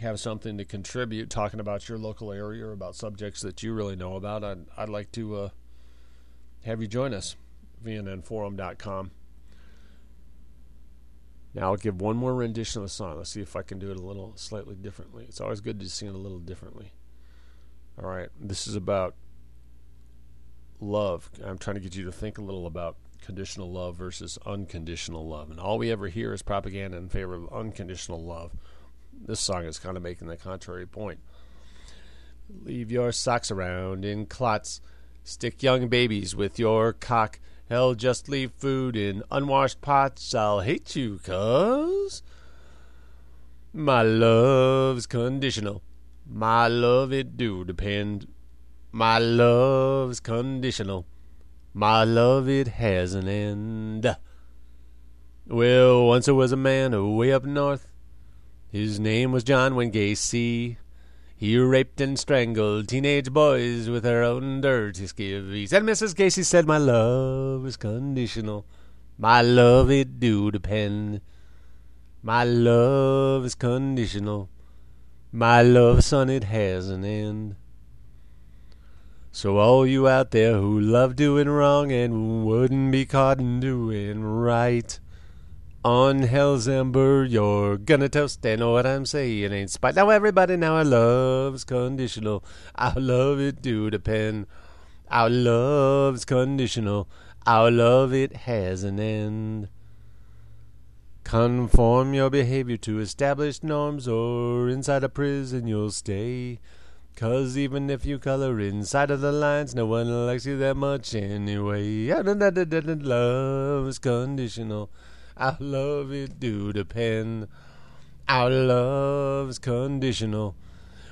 have something to contribute, talking about your local area or about subjects that you really know about. I'd, I'd like to uh, have you join us. vnnforum.com. Now I'll give one more rendition of the song. Let's see if I can do it a little slightly differently. It's always good to sing it a little differently. All right, this is about love. I'm trying to get you to think a little about conditional love versus unconditional love. And all we ever hear is propaganda in favor of unconditional love. This song is kind of making the contrary point. Leave your socks around in clots. Stick young babies with your cock. Hell, just leave food in unwashed pots. I'll hate you, cuz. My love's conditional. My love, it do depend. My love's conditional. My love, it has an end. Well, once there was a man away up north. His name was John Wayne Gacy. He raped and strangled teenage boys with her own dirty skivvies. And Mrs. Gacy said, My love is conditional. My love, it do depend. My love is conditional. My love, son, it has an end. So all you out there who love doing wrong and wouldn't be caught in doing right, on hell's ember you're gonna toast. And know what I'm saying ain't spite. Now everybody, now our love's conditional. Our love it do depend. Our love's conditional. Our love it has an end. Conform your behavior to established norms, or inside a prison you'll stay. Cause even if you color inside of the lines, no one likes you that much anyway. Love is conditional. Our love it do depend. Our love's conditional.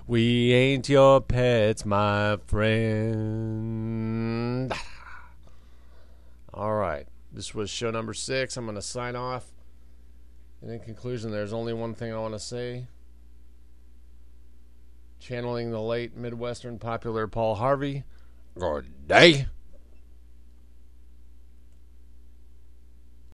We ain't your pets, my friend. All right. This was show number six. I'm going to sign off. And in conclusion, there's only one thing I want to say. Channeling the late Midwestern popular Paul Harvey. Good day.